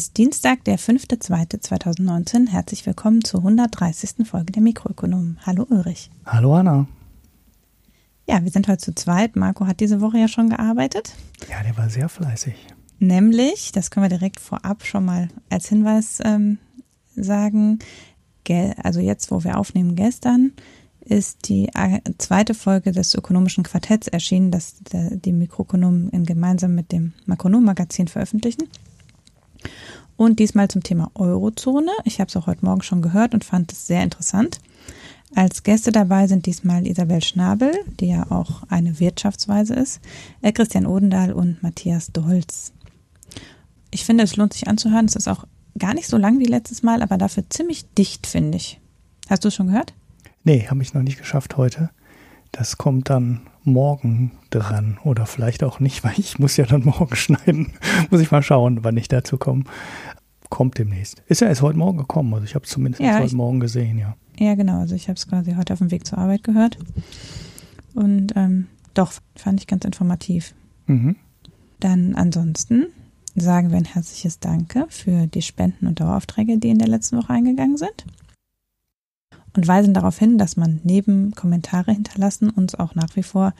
Ist Dienstag, der 5.2.2019. Herzlich willkommen zur 130. Folge der Mikroökonomen. Hallo Ulrich. Hallo Anna. Ja, wir sind heute zu zweit. Marco hat diese Woche ja schon gearbeitet. Ja, der war sehr fleißig. Nämlich, das können wir direkt vorab schon mal als Hinweis ähm, sagen, also jetzt, wo wir aufnehmen gestern, ist die äh, zweite Folge des ökonomischen Quartetts erschienen, das die Mikroökonomen gemeinsam mit dem Makronom-Magazin veröffentlichen. Und diesmal zum Thema Eurozone. Ich habe es auch heute Morgen schon gehört und fand es sehr interessant. Als Gäste dabei sind diesmal Isabel Schnabel, die ja auch eine Wirtschaftsweise ist, äh, Christian Odendahl und Matthias Dolz. Ich finde, es lohnt sich anzuhören. Es ist auch gar nicht so lang wie letztes Mal, aber dafür ziemlich dicht, finde ich. Hast du es schon gehört? Nee, habe ich noch nicht geschafft heute. Das kommt dann morgen dran oder vielleicht auch nicht, weil ich muss ja dann morgen schneiden. muss ich mal schauen, wann ich dazu komme. Kommt demnächst. Ist ja erst heute Morgen gekommen, also ich habe es zumindest ja, heute Morgen gesehen, ja. Ja, genau. Also ich habe es quasi heute auf dem Weg zur Arbeit gehört. Und ähm, doch, fand ich ganz informativ. Mhm. Dann ansonsten sagen wir ein herzliches Danke für die Spenden und Daueraufträge, die in der letzten Woche eingegangen sind und weisen darauf hin, dass man neben Kommentare hinterlassen uns auch nach wie vor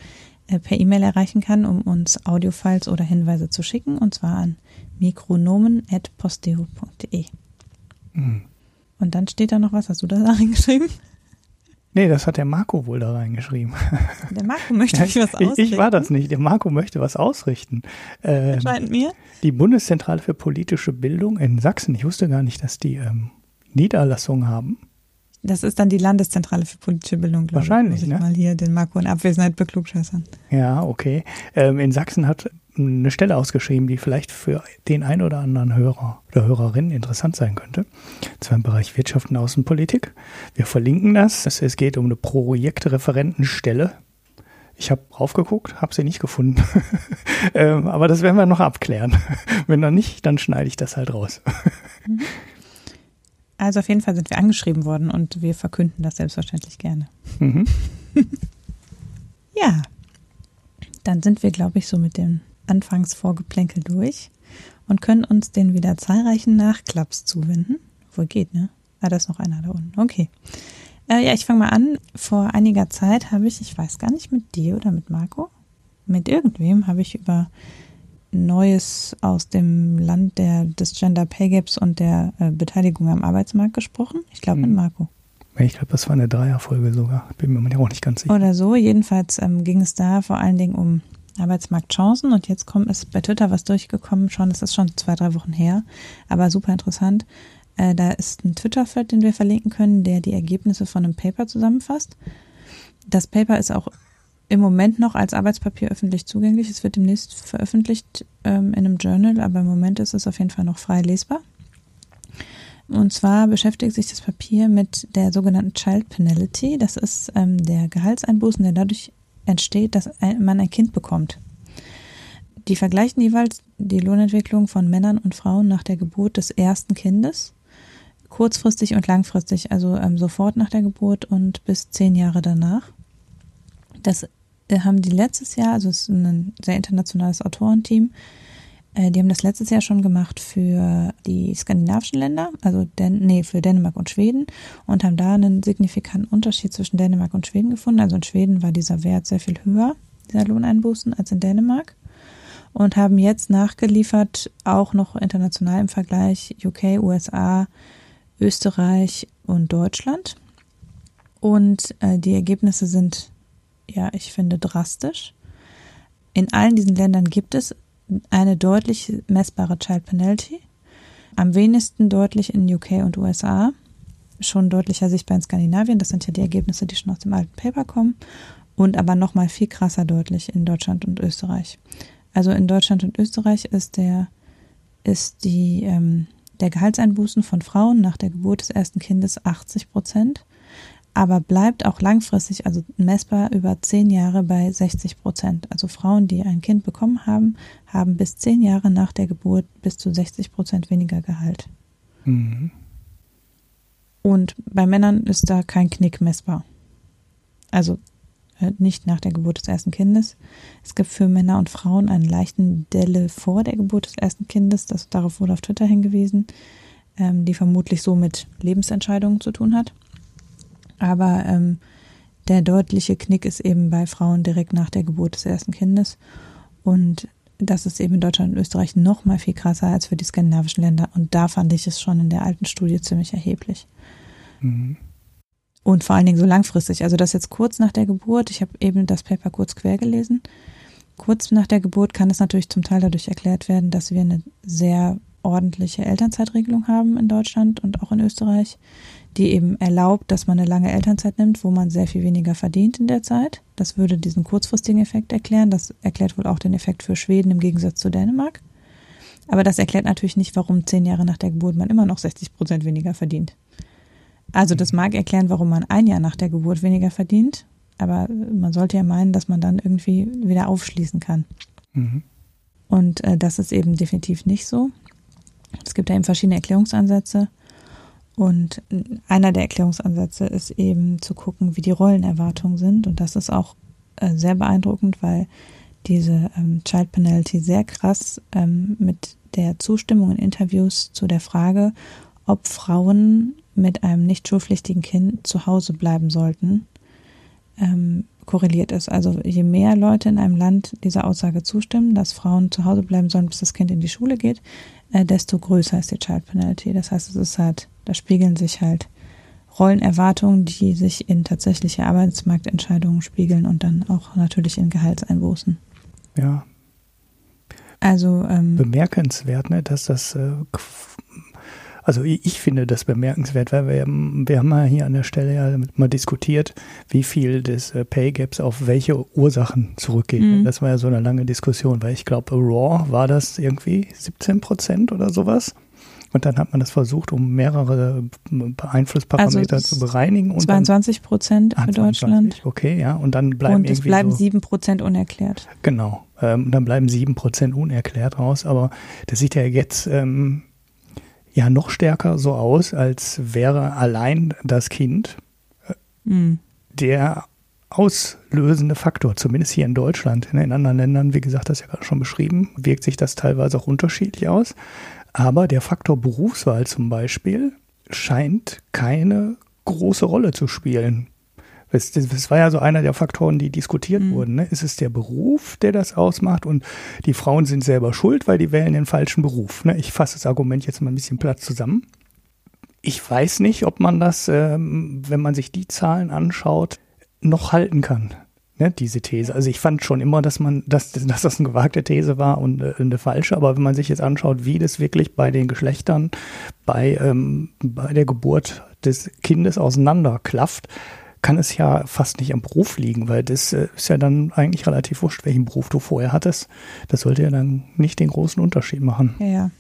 äh, per E-Mail erreichen kann, um uns Audiofiles oder Hinweise zu schicken, und zwar an mikronomen.posteo.de. Mhm. Und dann steht da noch was, hast du da reingeschrieben? Nee, das hat der Marco wohl da reingeschrieben. Der Marco möchte mich was ausrichten. Ich, ich war das nicht. Der Marco möchte was ausrichten. Ähm, Scheint mir. Die Bundeszentrale für politische Bildung in Sachsen, ich wusste gar nicht, dass die ähm, Niederlassungen haben. Das ist dann die Landeszentrale für politische Bildung, glaube Wahrscheinlich, ich. Muss ich ne? mal hier den Marco in Abwesenheit beklugscheißern. Ja, okay. Ähm, in Sachsen hat eine Stelle ausgeschrieben, die vielleicht für den ein oder anderen Hörer oder Hörerin interessant sein könnte. Zwar im Bereich Wirtschaft und Außenpolitik. Wir verlinken das. Es geht um eine Projektreferentenstelle. Ich habe raufgeguckt, habe sie nicht gefunden. ähm, aber das werden wir noch abklären. Wenn noch nicht, dann schneide ich das halt raus. Mhm. Also auf jeden Fall sind wir angeschrieben worden und wir verkünden das selbstverständlich gerne. Mhm. ja, dann sind wir, glaube ich, so mit dem Anfangsvorgeplänkel durch und können uns den wieder zahlreichen Nachklaps zuwenden. Wohl geht, ne? Ah, da ist noch einer da unten. Okay. Äh, ja, ich fange mal an. Vor einiger Zeit habe ich, ich weiß gar nicht, mit dir oder mit Marco, mit irgendwem habe ich über Neues aus dem Land der, des Gender Pay Gaps und der äh, Beteiligung am Arbeitsmarkt gesprochen. Ich glaube mit hm. Marco. Ich glaube, das war eine Dreierfolge sogar. Bin mir auch nicht ganz sicher. Oder so. Jedenfalls ähm, ging es da vor allen Dingen um Arbeitsmarktchancen. Und jetzt kommt es bei Twitter was durchgekommen schon. Das ist schon zwei, drei Wochen her. Aber super interessant. Äh, da ist ein Twitter-Thread, den wir verlinken können, der die Ergebnisse von einem Paper zusammenfasst. Das Paper ist auch im Moment noch als Arbeitspapier öffentlich zugänglich. Es wird demnächst veröffentlicht ähm, in einem Journal, aber im Moment ist es auf jeden Fall noch frei lesbar. Und zwar beschäftigt sich das Papier mit der sogenannten Child Penalty. Das ist ähm, der Gehaltseinbußen, der dadurch entsteht, dass ein, man ein Kind bekommt. Die vergleichen jeweils die Lohnentwicklung von Männern und Frauen nach der Geburt des ersten Kindes, kurzfristig und langfristig, also ähm, sofort nach der Geburt und bis zehn Jahre danach. Das haben die letztes Jahr, also es ist ein sehr internationales Autorenteam, äh, die haben das letztes Jahr schon gemacht für die skandinavischen Länder, also Den nee, für Dänemark und Schweden und haben da einen signifikanten Unterschied zwischen Dänemark und Schweden gefunden. Also in Schweden war dieser Wert sehr viel höher, dieser Lohneinbußen, als in Dänemark. Und haben jetzt nachgeliefert, auch noch international im Vergleich UK, USA, Österreich und Deutschland. Und äh, die Ergebnisse sind ja, ich finde, drastisch. In allen diesen Ländern gibt es eine deutlich messbare Child Penalty. Am wenigsten deutlich in UK und USA. Schon deutlicher sichtbar in Skandinavien. Das sind ja die Ergebnisse, die schon aus dem alten Paper kommen. Und aber nochmal viel krasser deutlich in Deutschland und Österreich. Also in Deutschland und Österreich ist der, ist die, ähm, der Gehaltseinbußen von Frauen nach der Geburt des ersten Kindes 80 Prozent aber bleibt auch langfristig, also messbar über zehn Jahre bei 60 Prozent. Also Frauen, die ein Kind bekommen haben, haben bis zehn Jahre nach der Geburt bis zu 60 Prozent weniger Gehalt. Mhm. Und bei Männern ist da kein Knick messbar. Also äh, nicht nach der Geburt des ersten Kindes. Es gibt für Männer und Frauen einen leichten Delle vor der Geburt des ersten Kindes. Das, darauf wurde auf Twitter hingewiesen, ähm, die vermutlich so mit Lebensentscheidungen zu tun hat. Aber ähm, der deutliche Knick ist eben bei Frauen direkt nach der Geburt des ersten Kindes. Und das ist eben in Deutschland und Österreich noch mal viel krasser als für die skandinavischen Länder. Und da fand ich es schon in der alten Studie ziemlich erheblich. Mhm. Und vor allen Dingen so langfristig. Also das jetzt kurz nach der Geburt. Ich habe eben das Paper kurz quer gelesen. Kurz nach der Geburt kann es natürlich zum Teil dadurch erklärt werden, dass wir eine sehr ordentliche Elternzeitregelung haben in Deutschland und auch in Österreich, die eben erlaubt, dass man eine lange Elternzeit nimmt, wo man sehr viel weniger verdient in der Zeit. Das würde diesen kurzfristigen Effekt erklären. Das erklärt wohl auch den Effekt für Schweden im Gegensatz zu Dänemark. Aber das erklärt natürlich nicht, warum zehn Jahre nach der Geburt man immer noch 60 Prozent weniger verdient. Also das mag erklären, warum man ein Jahr nach der Geburt weniger verdient, aber man sollte ja meinen, dass man dann irgendwie wieder aufschließen kann. Mhm. Und äh, das ist eben definitiv nicht so. Es gibt ja eben verschiedene Erklärungsansätze. Und einer der Erklärungsansätze ist eben zu gucken, wie die Rollenerwartungen sind. Und das ist auch äh, sehr beeindruckend, weil diese ähm, Child Penalty sehr krass ähm, mit der Zustimmung in Interviews zu der Frage, ob Frauen mit einem nicht schulpflichtigen Kind zu Hause bleiben sollten, ähm, korreliert ist. Also je mehr Leute in einem Land dieser Aussage zustimmen, dass Frauen zu Hause bleiben sollen, bis das Kind in die Schule geht, äh, desto größer ist die Child Penalty. Das heißt, es ist halt, da spiegeln sich halt Rollenerwartungen, die sich in tatsächliche Arbeitsmarktentscheidungen spiegeln und dann auch natürlich in Gehaltseinbußen. Ja. Also ähm, bemerkenswert, ne, dass das äh, also ich finde das bemerkenswert, weil wir, wir haben ja hier an der Stelle ja mal diskutiert, wie viel des äh, Pay Gaps auf welche Ursachen zurückgeht. Mhm. Das war ja so eine lange Diskussion, weil ich glaube, Raw war das irgendwie 17 Prozent oder sowas. Und dann hat man das versucht, um mehrere Einflussparameter also zu bereinigen. Und 22 Prozent für ah, Deutschland. Okay, ja. Und dann bleiben und es bleiben sieben so, Prozent unerklärt. Genau. Ähm, dann bleiben sieben Prozent unerklärt raus. Aber das sieht ja jetzt ähm, ja noch stärker so aus, als wäre allein das Kind mhm. der auslösende Faktor, zumindest hier in Deutschland. In anderen Ländern, wie gesagt, das ja gerade schon beschrieben, wirkt sich das teilweise auch unterschiedlich aus. Aber der Faktor Berufswahl zum Beispiel scheint keine große Rolle zu spielen. Das, das, war ja so einer der Faktoren, die diskutiert mhm. wurden. Ne? Ist es der Beruf, der das ausmacht? Und die Frauen sind selber schuld, weil die wählen den falschen Beruf. Ne? Ich fasse das Argument jetzt mal ein bisschen platt zusammen. Ich weiß nicht, ob man das, ähm, wenn man sich die Zahlen anschaut, noch halten kann. Ne, diese These. Also ich fand schon immer, dass man, dass, dass das eine gewagte These war und äh, eine falsche, aber wenn man sich jetzt anschaut, wie das wirklich bei den Geschlechtern bei, ähm, bei der Geburt des Kindes auseinanderklafft, kann es ja fast nicht am Beruf liegen, weil das äh, ist ja dann eigentlich relativ wurscht, welchen Beruf du vorher hattest. Das sollte ja dann nicht den großen Unterschied machen. Ja, ja.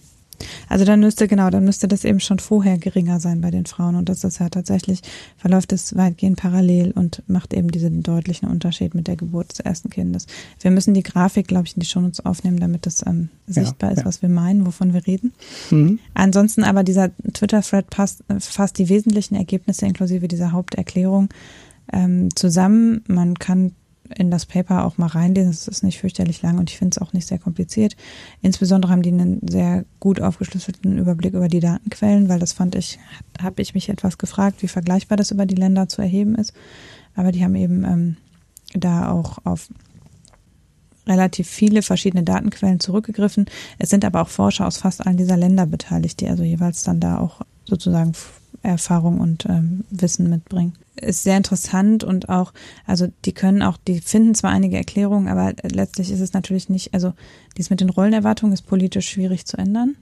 Also dann müsste, genau, dann müsste das eben schon vorher geringer sein bei den Frauen. Und das ist ja tatsächlich, verläuft es weitgehend parallel und macht eben diesen deutlichen Unterschied mit der Geburt des ersten Kindes. Wir müssen die Grafik, glaube ich, in die Shownotes aufnehmen, damit das ähm, sichtbar ja, ist, ja. was wir meinen, wovon wir reden. Mhm. Ansonsten aber dieser Twitter-Thread fasst die wesentlichen Ergebnisse inklusive dieser Haupterklärung ähm, zusammen. Man kann in das Paper auch mal reinlesen. Es ist nicht fürchterlich lang und ich finde es auch nicht sehr kompliziert. Insbesondere haben die einen sehr gut aufgeschlüsselten Überblick über die Datenquellen, weil das fand ich, habe ich mich etwas gefragt, wie vergleichbar das über die Länder zu erheben ist. Aber die haben eben ähm, da auch auf relativ viele verschiedene Datenquellen zurückgegriffen. Es sind aber auch Forscher aus fast allen dieser Länder beteiligt, die also jeweils dann da auch sozusagen Erfahrung und ähm, Wissen mitbringen. Ist sehr interessant und auch, also die können auch, die finden zwar einige Erklärungen, aber letztlich ist es natürlich nicht, also dies mit den Rollenerwartungen ist politisch schwierig zu ändern.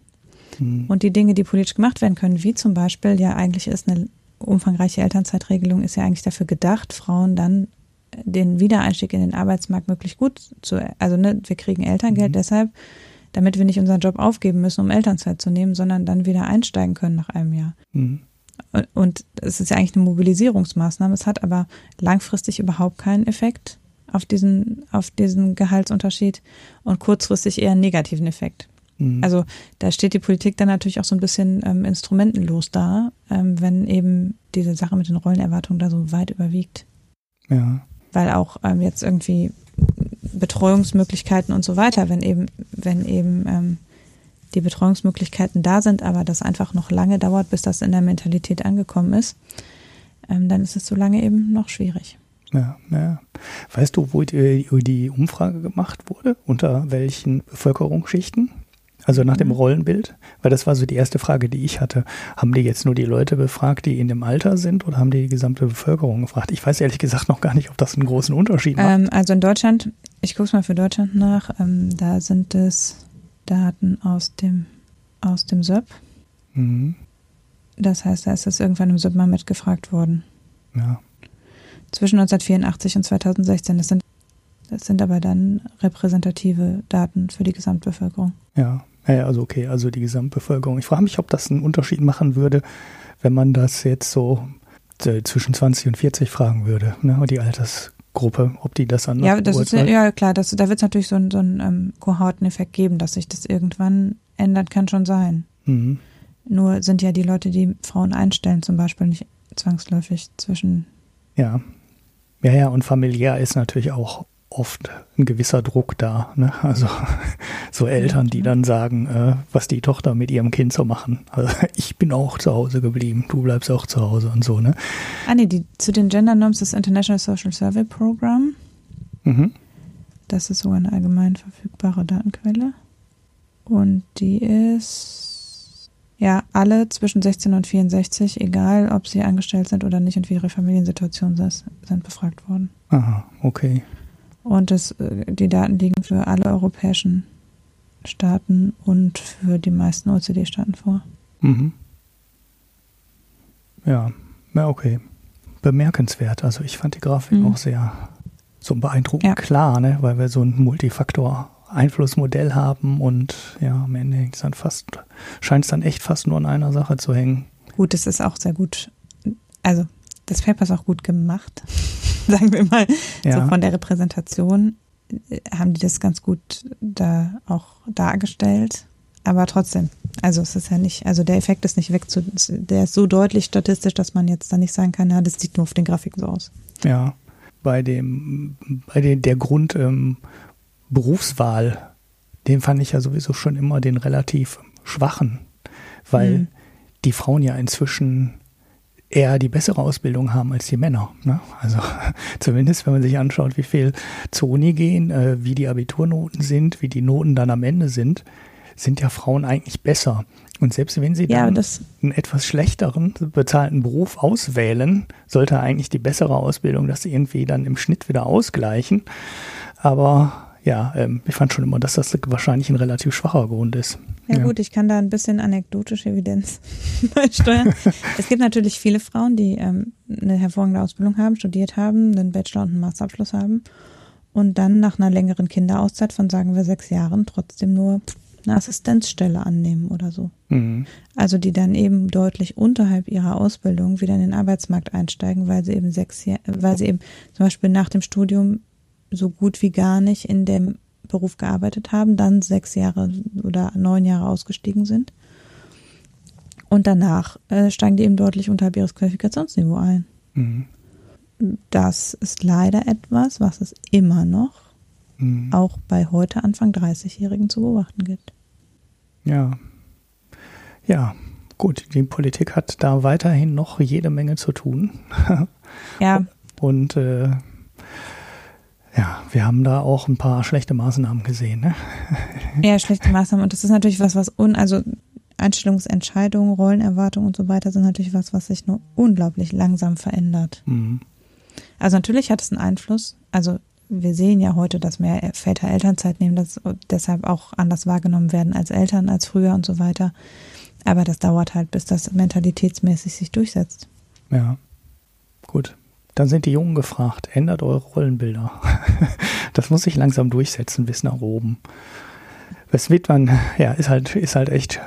Mhm. Und die Dinge, die politisch gemacht werden können, wie zum Beispiel, ja eigentlich ist eine umfangreiche Elternzeitregelung, ist ja eigentlich dafür gedacht, Frauen dann den Wiedereinstieg in den Arbeitsmarkt möglichst gut zu, also ne, wir kriegen Elterngeld mhm. deshalb, damit wir nicht unseren Job aufgeben müssen, um Elternzeit zu nehmen, sondern dann wieder einsteigen können nach einem Jahr. Mhm. Und es ist ja eigentlich eine Mobilisierungsmaßnahme. Es hat aber langfristig überhaupt keinen Effekt auf diesen, auf diesen Gehaltsunterschied und kurzfristig eher einen negativen Effekt. Mhm. Also da steht die Politik dann natürlich auch so ein bisschen ähm, instrumentenlos da, ähm, wenn eben diese Sache mit den Rollenerwartungen da so weit überwiegt. Ja. weil auch ähm, jetzt irgendwie Betreuungsmöglichkeiten und so weiter, wenn eben, wenn eben ähm, die Betreuungsmöglichkeiten da sind, aber das einfach noch lange dauert, bis das in der Mentalität angekommen ist, ähm, dann ist es so lange eben noch schwierig. Ja, ja. Weißt du, wo die, die Umfrage gemacht wurde? Unter welchen Bevölkerungsschichten? Also nach dem mhm. Rollenbild? Weil das war so die erste Frage, die ich hatte. Haben die jetzt nur die Leute befragt, die in dem Alter sind oder haben die die gesamte Bevölkerung gefragt? Ich weiß ehrlich gesagt noch gar nicht, ob das einen großen Unterschied macht. Ähm, also in Deutschland, ich gucke es mal für Deutschland nach, ähm, da sind es Daten aus dem, aus dem SÖP. Mhm. Das heißt, da ist das irgendwann im SÖP mal mitgefragt worden. Ja. Zwischen 1984 und 2016. Das sind, das sind aber dann repräsentative Daten für die Gesamtbevölkerung. Ja, ja also okay, also die Gesamtbevölkerung. Ich frage mich, ob das einen Unterschied machen würde, wenn man das jetzt so äh, zwischen 20 und 40 fragen würde, ne, die Alters Gruppe, ob die das anders Ja, das ist, ja klar, das, da wird es natürlich so, einen, so einen ähm, Kohorteneffekt geben, dass sich das irgendwann ändert, kann schon sein. Mhm. Nur sind ja die Leute, die Frauen einstellen, zum Beispiel nicht zwangsläufig zwischen. Ja. Ja, ja, und familiär ist natürlich auch oft ein gewisser Druck da. Ne? Also so Eltern, die dann sagen, äh, was die Tochter mit ihrem Kind so machen. Also ich bin auch zu Hause geblieben, du bleibst auch zu Hause und so. Ne? Ah nee, die, zu den Gender Norms des International Social Survey Program. Mhm. Das ist sogar eine allgemein verfügbare Datenquelle. Und die ist ja alle zwischen 16 und 64, egal ob sie angestellt sind oder nicht und wie ihre Familiensituation ist, sind befragt worden. Aha, okay. Und das, äh, die Daten liegen für alle europäischen Staaten und für die meisten OECD-Staaten vor. Mhm. Ja, ja, okay. Bemerkenswert. Also ich fand die Grafik mhm. auch sehr so beeindruckend ja. klar, ne? weil wir so ein Multifaktor-Einflussmodell haben und ja, am Ende dann fast, scheint es dann echt fast nur an einer Sache zu hängen. Gut, es ist auch sehr gut, also das Paper ist auch gut gemacht. sagen wir mal, ja. so von der Repräsentation äh, haben die das ganz gut da auch dargestellt. Aber trotzdem, also es ist ja nicht, also der Effekt ist nicht weg, zu, der ist so deutlich statistisch, dass man jetzt da nicht sagen kann, ja, das sieht nur auf den Grafiken so aus. Ja, bei dem, bei den, der Grund ähm, Berufswahl, den fand ich ja sowieso schon immer den relativ schwachen, weil mhm. die Frauen ja inzwischen eher die bessere Ausbildung haben als die Männer. Ne? Also zumindest, wenn man sich anschaut, wie viel zur Uni gehen, äh, wie die Abiturnoten sind, wie die Noten dann am Ende sind, sind ja Frauen eigentlich besser. Und selbst wenn sie ja, dann einen etwas schlechteren bezahlten Beruf auswählen, sollte eigentlich die bessere Ausbildung das irgendwie dann im Schnitt wieder ausgleichen. Aber ja, ähm, ich fand schon immer, dass das wahrscheinlich ein relativ schwacher Grund ist. Ja, ja. gut, ich kann da ein bisschen anekdotische Evidenz beisteuern. es gibt natürlich viele Frauen, die ähm, eine hervorragende Ausbildung haben, studiert haben, einen Bachelor- und einen Masterabschluss haben und dann nach einer längeren Kinderauszeit von, sagen wir, sechs Jahren trotzdem nur eine Assistenzstelle annehmen oder so. Mhm. Also die dann eben deutlich unterhalb ihrer Ausbildung wieder in den Arbeitsmarkt einsteigen, weil sie eben sechs Jahre, weil sie eben zum Beispiel nach dem Studium so gut wie gar nicht in dem Beruf gearbeitet haben, dann sechs Jahre oder neun Jahre ausgestiegen sind. Und danach äh, steigen die eben deutlich unterhalb ihres Qualifikationsniveau ein. Mhm. Das ist leider etwas, was es immer noch mhm. auch bei heute Anfang 30-Jährigen zu beobachten gibt. Ja. Ja, gut, die Politik hat da weiterhin noch jede Menge zu tun. ja. Und äh, ja, wir haben da auch ein paar schlechte Maßnahmen gesehen. Ne? Ja, schlechte Maßnahmen. Und das ist natürlich was, was un, also Einstellungsentscheidungen, Rollenerwartungen und so weiter sind natürlich was, was sich nur unglaublich langsam verändert. Mhm. Also natürlich hat es einen Einfluss. Also wir sehen ja heute, dass mehr Väter Elternzeit nehmen, dass deshalb auch anders wahrgenommen werden als Eltern als früher und so weiter. Aber das dauert halt, bis das mentalitätsmäßig sich durchsetzt. Ja, gut. Dann sind die Jungen gefragt, ändert eure Rollenbilder. das muss sich langsam durchsetzen bis nach oben. Das wird man, ja, ist halt, ist halt echt,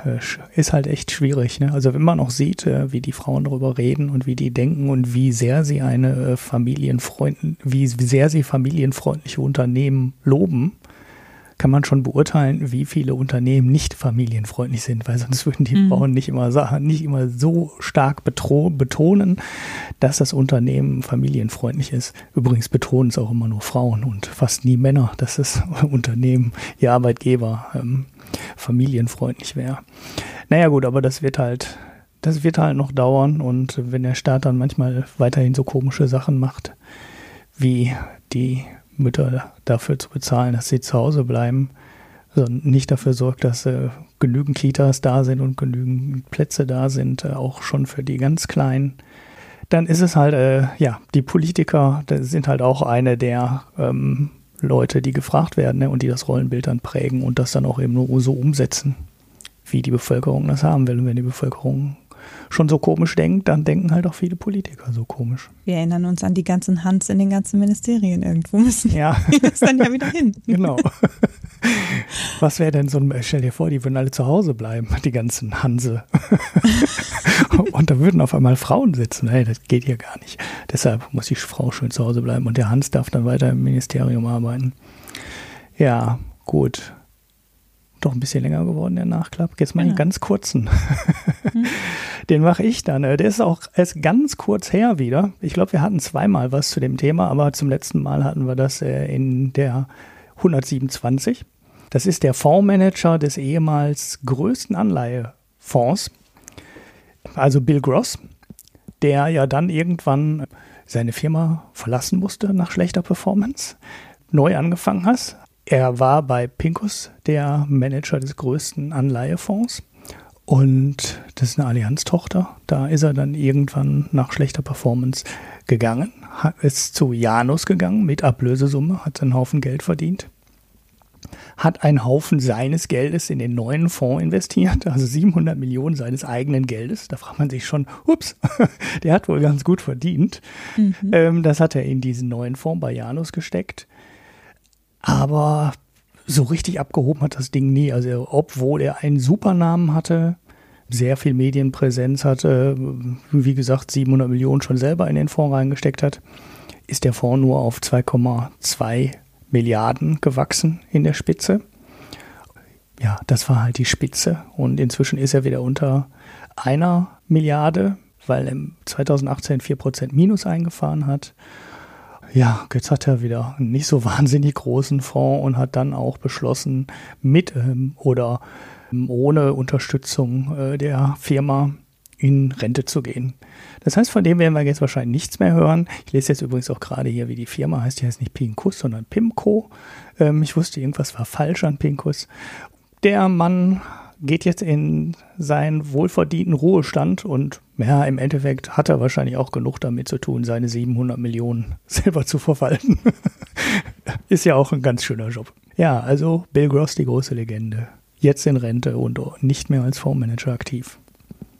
ist halt echt schwierig. Ne? Also wenn man auch sieht, äh, wie die Frauen darüber reden und wie die denken und wie sehr sie eine äh, Familienfreund, wie sehr sie familienfreundliche Unternehmen loben, kann man schon beurteilen, wie viele Unternehmen nicht familienfreundlich sind, weil sonst würden die mhm. Frauen nicht immer, nicht immer so stark betonen, dass das Unternehmen familienfreundlich ist. Übrigens betonen es auch immer nur Frauen und fast nie Männer, dass das Unternehmen, ihr Arbeitgeber ähm, familienfreundlich wäre. Naja gut, aber das wird halt, das wird halt noch dauern und wenn der Staat dann manchmal weiterhin so komische Sachen macht, wie die Mütter dafür zu bezahlen, dass sie zu Hause bleiben, also nicht dafür sorgt, dass äh, genügend Kitas da sind und genügend Plätze da sind, äh, auch schon für die ganz Kleinen, dann ist es halt, äh, ja, die Politiker sind halt auch eine der ähm, Leute, die gefragt werden ne, und die das Rollenbild dann prägen und das dann auch eben nur so umsetzen, wie die Bevölkerung das haben will. Und wenn die Bevölkerung schon so komisch denkt, dann denken halt auch viele Politiker so komisch. Wir erinnern uns an die ganzen Hans in den ganzen Ministerien. Irgendwo müssen ja. die das dann ja wieder hin. Genau. Was wäre denn so ein, stell dir vor, die würden alle zu Hause bleiben, die ganzen Hanse. und da würden auf einmal Frauen sitzen. Hey, das geht ja gar nicht. Deshalb muss die Frau schön zu Hause bleiben und der Hans darf dann weiter im Ministerium arbeiten. Ja, gut doch ein bisschen länger geworden, der Nachklapp. Jetzt mal ja. einen ganz kurzen. Mhm. Den mache ich dann. Der ist auch erst ganz kurz her wieder. Ich glaube, wir hatten zweimal was zu dem Thema, aber zum letzten Mal hatten wir das äh, in der 127. Das ist der Fondsmanager des ehemals größten Anleihefonds, also Bill Gross, der ja dann irgendwann seine Firma verlassen musste nach schlechter Performance, neu angefangen hat, er war bei Pincus der Manager des größten Anleihefonds. Und das ist eine Allianz-Tochter. Da ist er dann irgendwann nach schlechter Performance gegangen, ist zu Janus gegangen mit Ablösesumme, hat einen Haufen Geld verdient, hat einen Haufen seines Geldes in den neuen Fonds investiert, also 700 Millionen seines eigenen Geldes. Da fragt man sich schon, ups, der hat wohl ganz gut verdient. Mhm. Ähm, das hat er in diesen neuen Fonds bei Janus gesteckt. Aber so richtig abgehoben hat das Ding nie. Also, obwohl er einen Supernamen hatte, sehr viel Medienpräsenz hatte, wie gesagt, 700 Millionen schon selber in den Fonds reingesteckt hat, ist der Fonds nur auf 2,2 Milliarden gewachsen in der Spitze. Ja, das war halt die Spitze und inzwischen ist er wieder unter einer Milliarde, weil er 2018 4% Minus eingefahren hat. Ja, jetzt hat er wieder einen nicht so wahnsinnig großen Fonds und hat dann auch beschlossen, mit ähm, oder ähm, ohne Unterstützung äh, der Firma in Rente zu gehen. Das heißt, von dem werden wir jetzt wahrscheinlich nichts mehr hören. Ich lese jetzt übrigens auch gerade hier, wie die Firma heißt. Die heißt nicht Pinkus, sondern Pimco. Ähm, ich wusste, irgendwas war falsch an Pinkus. Der Mann geht jetzt in seinen wohlverdienten Ruhestand und ja, im Endeffekt hat er wahrscheinlich auch genug damit zu tun, seine 700 Millionen selber zu verwalten. Ist ja auch ein ganz schöner Job. Ja, also Bill Gross, die große Legende. Jetzt in Rente und nicht mehr als Fondsmanager aktiv.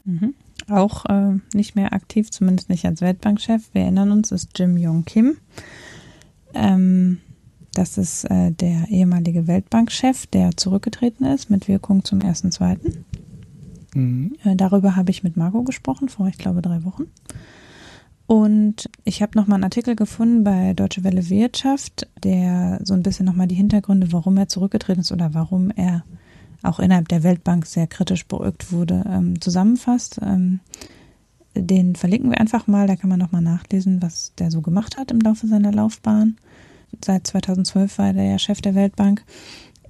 Mhm. Auch äh, nicht mehr aktiv, zumindest nicht als Weltbankchef. Wir erinnern uns, ist Jim Yong Kim. Ähm, das ist äh, der ehemalige Weltbankchef, der zurückgetreten ist mit Wirkung zum 1.2. Mhm. Äh, darüber habe ich mit Marco gesprochen, vor, ich glaube, drei Wochen. Und ich habe nochmal einen Artikel gefunden bei Deutsche Welle Wirtschaft, der so ein bisschen nochmal die Hintergründe, warum er zurückgetreten ist oder warum er auch innerhalb der Weltbank sehr kritisch beäugt wurde, ähm, zusammenfasst. Ähm, den verlinken wir einfach mal, da kann man nochmal nachlesen, was der so gemacht hat im Laufe seiner Laufbahn seit 2012 war er ja Chef der Weltbank.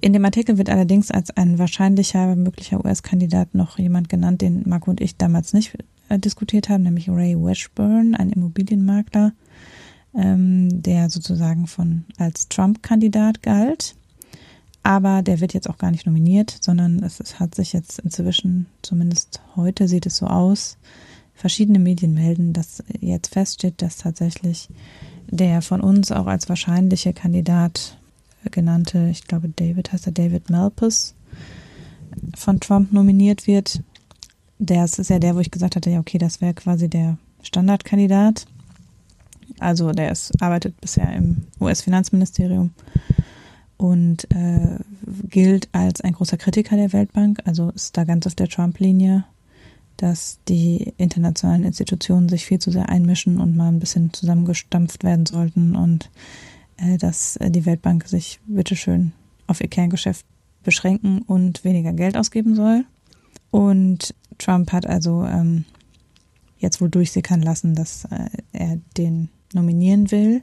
In dem Artikel wird allerdings als ein wahrscheinlicher möglicher US-Kandidat noch jemand genannt, den Marco und ich damals nicht äh, diskutiert haben, nämlich Ray Washburn, ein Immobilienmakler, ähm, der sozusagen von als Trump-Kandidat galt. Aber der wird jetzt auch gar nicht nominiert, sondern es, es hat sich jetzt inzwischen, zumindest heute sieht es so aus, verschiedene Medien melden, dass jetzt feststeht, dass tatsächlich der von uns auch als wahrscheinliche Kandidat genannte, ich glaube David heißt er David Malpass, von Trump nominiert wird. Der ist ja der, wo ich gesagt hatte, ja okay, das wäre quasi der Standardkandidat. Also der ist, arbeitet bisher im US-Finanzministerium und äh, gilt als ein großer Kritiker der Weltbank, also ist da ganz auf der Trump-Linie dass die internationalen Institutionen sich viel zu sehr einmischen und mal ein bisschen zusammengestampft werden sollten und äh, dass äh, die Weltbank sich bitteschön auf ihr Kerngeschäft beschränken und weniger Geld ausgeben soll. Und Trump hat also ähm, jetzt wohl durchsickern lassen, dass äh, er den nominieren will.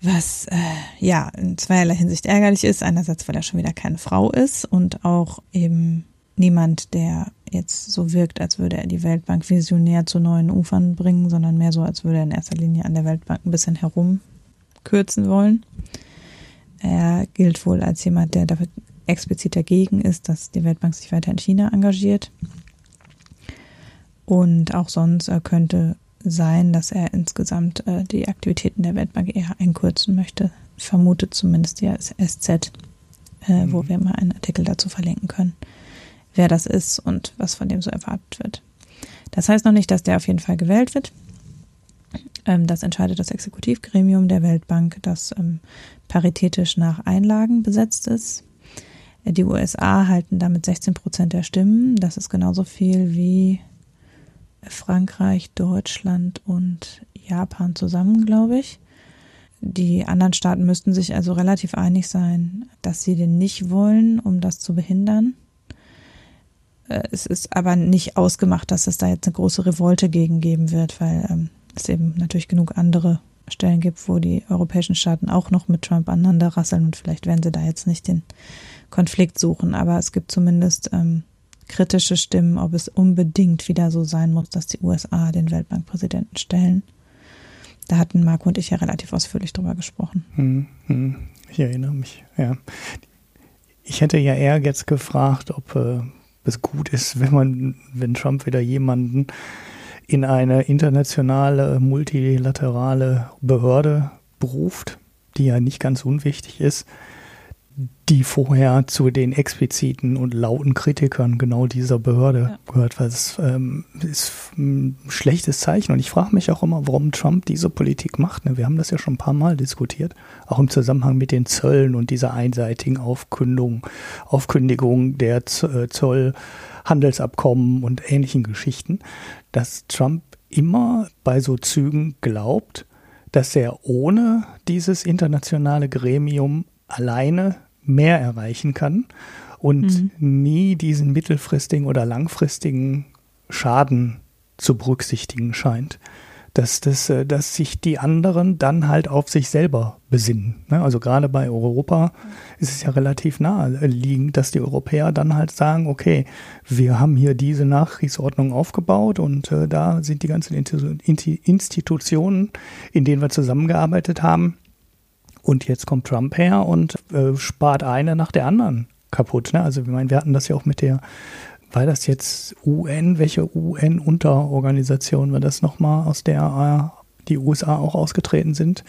Was äh, ja in zweierlei Hinsicht ärgerlich ist. Einerseits, weil er schon wieder keine Frau ist und auch eben niemand, der jetzt so wirkt, als würde er die Weltbank visionär zu neuen Ufern bringen, sondern mehr so, als würde er in erster Linie an der Weltbank ein bisschen herumkürzen wollen. Er gilt wohl als jemand, der dafür explizit dagegen ist, dass die Weltbank sich weiter in China engagiert. Und auch sonst äh, könnte sein, dass er insgesamt äh, die Aktivitäten der Weltbank eher einkürzen möchte. Vermutet zumindest die SZ, äh, mhm. wo wir mal einen Artikel dazu verlinken können, wer das ist und was von dem so erwartet wird. Das heißt noch nicht, dass der auf jeden Fall gewählt wird. Ähm, das entscheidet das Exekutivgremium der Weltbank, das ähm, paritätisch nach Einlagen besetzt ist. Die USA halten damit 16 Prozent der Stimmen. Das ist genauso viel wie Frankreich, Deutschland und Japan zusammen, glaube ich. Die anderen Staaten müssten sich also relativ einig sein, dass sie den nicht wollen, um das zu behindern. Äh, es ist aber nicht ausgemacht, dass es da jetzt eine große Revolte gegen geben wird, weil ähm, es eben natürlich genug andere Stellen gibt, wo die europäischen Staaten auch noch mit Trump aneinander rasseln und vielleicht werden sie da jetzt nicht den Konflikt suchen, aber es gibt zumindest ähm, kritische Stimmen, ob es unbedingt wieder so sein muss, dass die USA den Weltbankpräsidenten stellen. Da hatten Marco und ich ja relativ ausführlich drüber gesprochen. Hm, hm, ich erinnere mich, ja. Ich hätte ja eher jetzt gefragt, ob äh, es gut ist, wenn man, wenn Trump wieder jemanden in eine internationale, multilaterale Behörde beruft, die ja nicht ganz unwichtig ist, die vorher zu den expliziten und lauten Kritikern genau dieser Behörde ja. gehört, weil es ähm, ist ein schlechtes Zeichen. Und ich frage mich auch immer, warum Trump diese Politik macht. Ne? Wir haben das ja schon ein paar Mal diskutiert, auch im Zusammenhang mit den Zöllen und dieser einseitigen Aufkündigung, Aufkündigung der äh, Zollhandelsabkommen und ähnlichen Geschichten, dass Trump immer bei so Zügen glaubt, dass er ohne dieses internationale Gremium alleine mehr erreichen kann und mhm. nie diesen mittelfristigen oder langfristigen Schaden zu berücksichtigen scheint. Dass, das, äh, dass sich die anderen dann halt auf sich selber besinnen. Ne? Also gerade bei Europa ist es ja relativ naheliegend, dass die Europäer dann halt sagen, okay, wir haben hier diese Nachkriegsordnung aufgebaut und äh, da sind die ganzen Institutionen, in denen wir zusammengearbeitet haben, und jetzt kommt Trump her und äh, spart eine nach der anderen kaputt. Ne? Also, ich meine, wir hatten das ja auch mit der, war das jetzt UN, welche UN-Unterorganisation war das nochmal, aus der äh, die USA auch ausgetreten sind?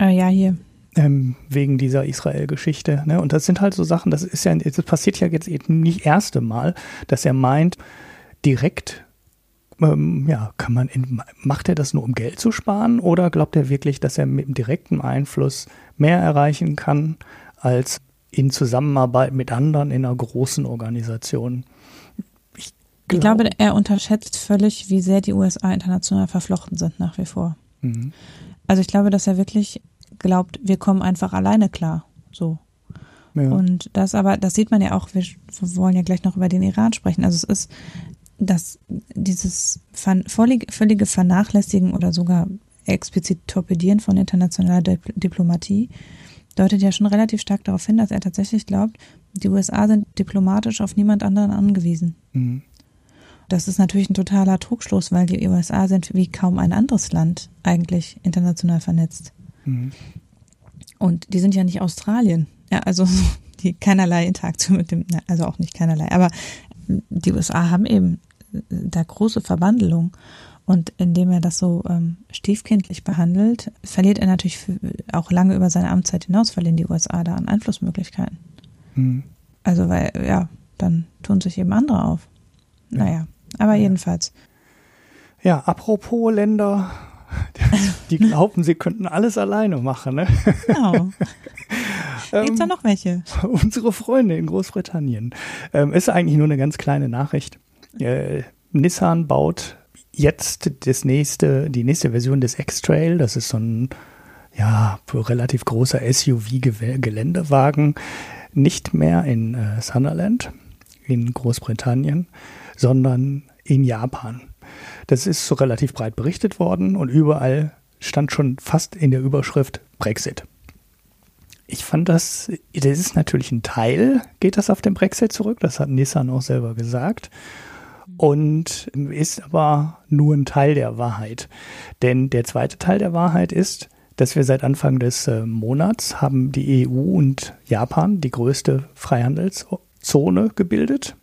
Äh, ja, hier. Ähm, wegen dieser Israel-Geschichte. Ne? Und das sind halt so Sachen, das ist ja, das passiert ja jetzt eben nicht erste Mal, dass er meint, direkt ähm, ja, kann man in, macht er das nur, um Geld zu sparen oder glaubt er wirklich, dass er mit direktem Einfluss mehr erreichen kann als in Zusammenarbeit mit anderen in einer großen Organisation? Ich, glaub, ich glaube, er unterschätzt völlig, wie sehr die USA international verflochten sind nach wie vor. Mhm. Also ich glaube, dass er wirklich glaubt, wir kommen einfach alleine klar. So. Ja. Und das aber, das sieht man ja auch, wir wollen ja gleich noch über den Iran sprechen. Also es ist dass dieses völlige Vernachlässigen oder sogar explizit Torpedieren von internationaler Diplomatie deutet ja schon relativ stark darauf hin, dass er tatsächlich glaubt, die USA sind diplomatisch auf niemand anderen angewiesen. Mhm. Das ist natürlich ein totaler Trugschluss, weil die USA sind wie kaum ein anderes Land eigentlich international vernetzt. Mhm. Und die sind ja nicht Australien. Ja, also die keinerlei Interaktion mit dem, also auch nicht keinerlei, aber die USA haben eben äh, da große Verwandlung. Und indem er das so ähm, stiefkindlich behandelt, verliert er natürlich auch lange über seine Amtszeit hinaus, verlieren die USA da an Einflussmöglichkeiten. Mhm. Also, weil, ja, dann tun sich eben andere auf. Ja. Naja, aber ja. jedenfalls. Ja, apropos Länder, die glauben, sie könnten alles alleine machen, ne? Genau. Gibt es da noch welche? Unsere Freunde in Großbritannien. Ähm, ist eigentlich nur eine ganz kleine Nachricht. Äh, Nissan baut jetzt das nächste, die nächste Version des X-Trail. Das ist so ein ja, relativ großer SUV-Geländewagen nicht mehr in äh, Sunderland in Großbritannien, sondern in Japan. Das ist so relativ breit berichtet worden und überall stand schon fast in der Überschrift Brexit. Ich fand das, das ist natürlich ein Teil, geht das auf den Brexit zurück, das hat Nissan auch selber gesagt und ist aber nur ein Teil der Wahrheit. Denn der zweite Teil der Wahrheit ist, dass wir seit Anfang des äh, Monats haben die EU und Japan die größte Freihandelszone gebildet.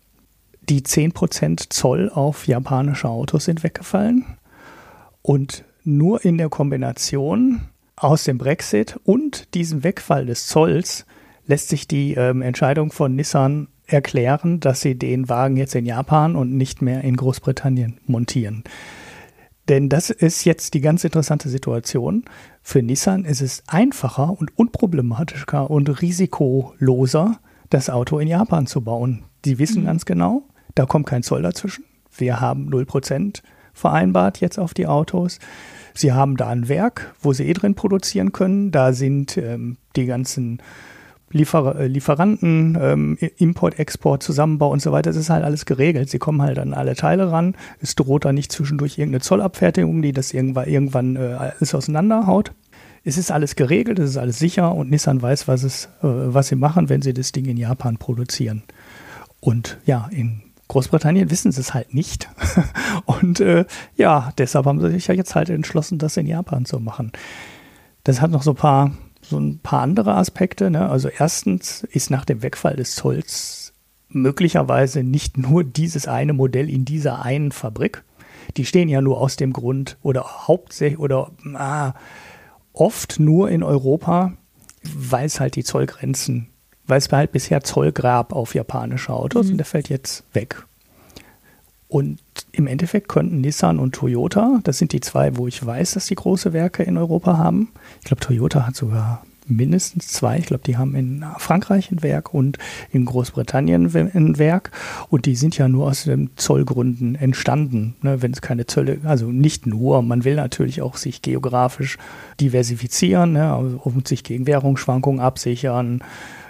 Die 10% Zoll auf japanische Autos sind weggefallen. Und nur in der Kombination aus dem Brexit und diesem Wegfall des Zolls lässt sich die ähm, Entscheidung von Nissan erklären, dass sie den Wagen jetzt in Japan und nicht mehr in Großbritannien montieren. Denn das ist jetzt die ganz interessante Situation. Für Nissan ist es einfacher und unproblematischer und risikoloser, das Auto in Japan zu bauen. Die wissen mhm. ganz genau, da kommt kein Zoll dazwischen. Wir haben 0% vereinbart jetzt auf die Autos. Sie haben da ein Werk, wo sie eh drin produzieren können. Da sind ähm, die ganzen Liefer äh, Lieferanten, ähm, Import, Export, Zusammenbau und so weiter, das ist halt alles geregelt. Sie kommen halt an alle Teile ran. Es droht da nicht zwischendurch irgendeine Zollabfertigung, die das irgendwann, irgendwann äh, alles auseinanderhaut. Es ist alles geregelt, es ist alles sicher und Nissan weiß, was, es, äh, was sie machen, wenn sie das Ding in Japan produzieren. Und ja, in Großbritannien wissen sie es halt nicht. und äh, ja, deshalb haben sie sich ja jetzt halt entschlossen, das in Japan zu machen. Das hat noch so ein paar so ein paar andere Aspekte. Ne? Also erstens ist nach dem Wegfall des Zolls möglicherweise nicht nur dieses eine Modell in dieser einen Fabrik. Die stehen ja nur aus dem Grund oder hauptsächlich oder ah, oft nur in Europa, weil es halt die Zollgrenzen, weil es halt bisher Zoll gab auf japanische Autos mhm. und der fällt jetzt weg. Und im Endeffekt könnten Nissan und Toyota, das sind die zwei, wo ich weiß, dass die große Werke in Europa haben. Ich glaube, Toyota hat sogar mindestens zwei. Ich glaube, die haben in Frankreich ein Werk und in Großbritannien ein Werk. Und die sind ja nur aus den Zollgründen entstanden. Ne, wenn es keine Zölle, also nicht nur, man will natürlich auch sich geografisch diversifizieren, ne, um sich gegen Währungsschwankungen absichern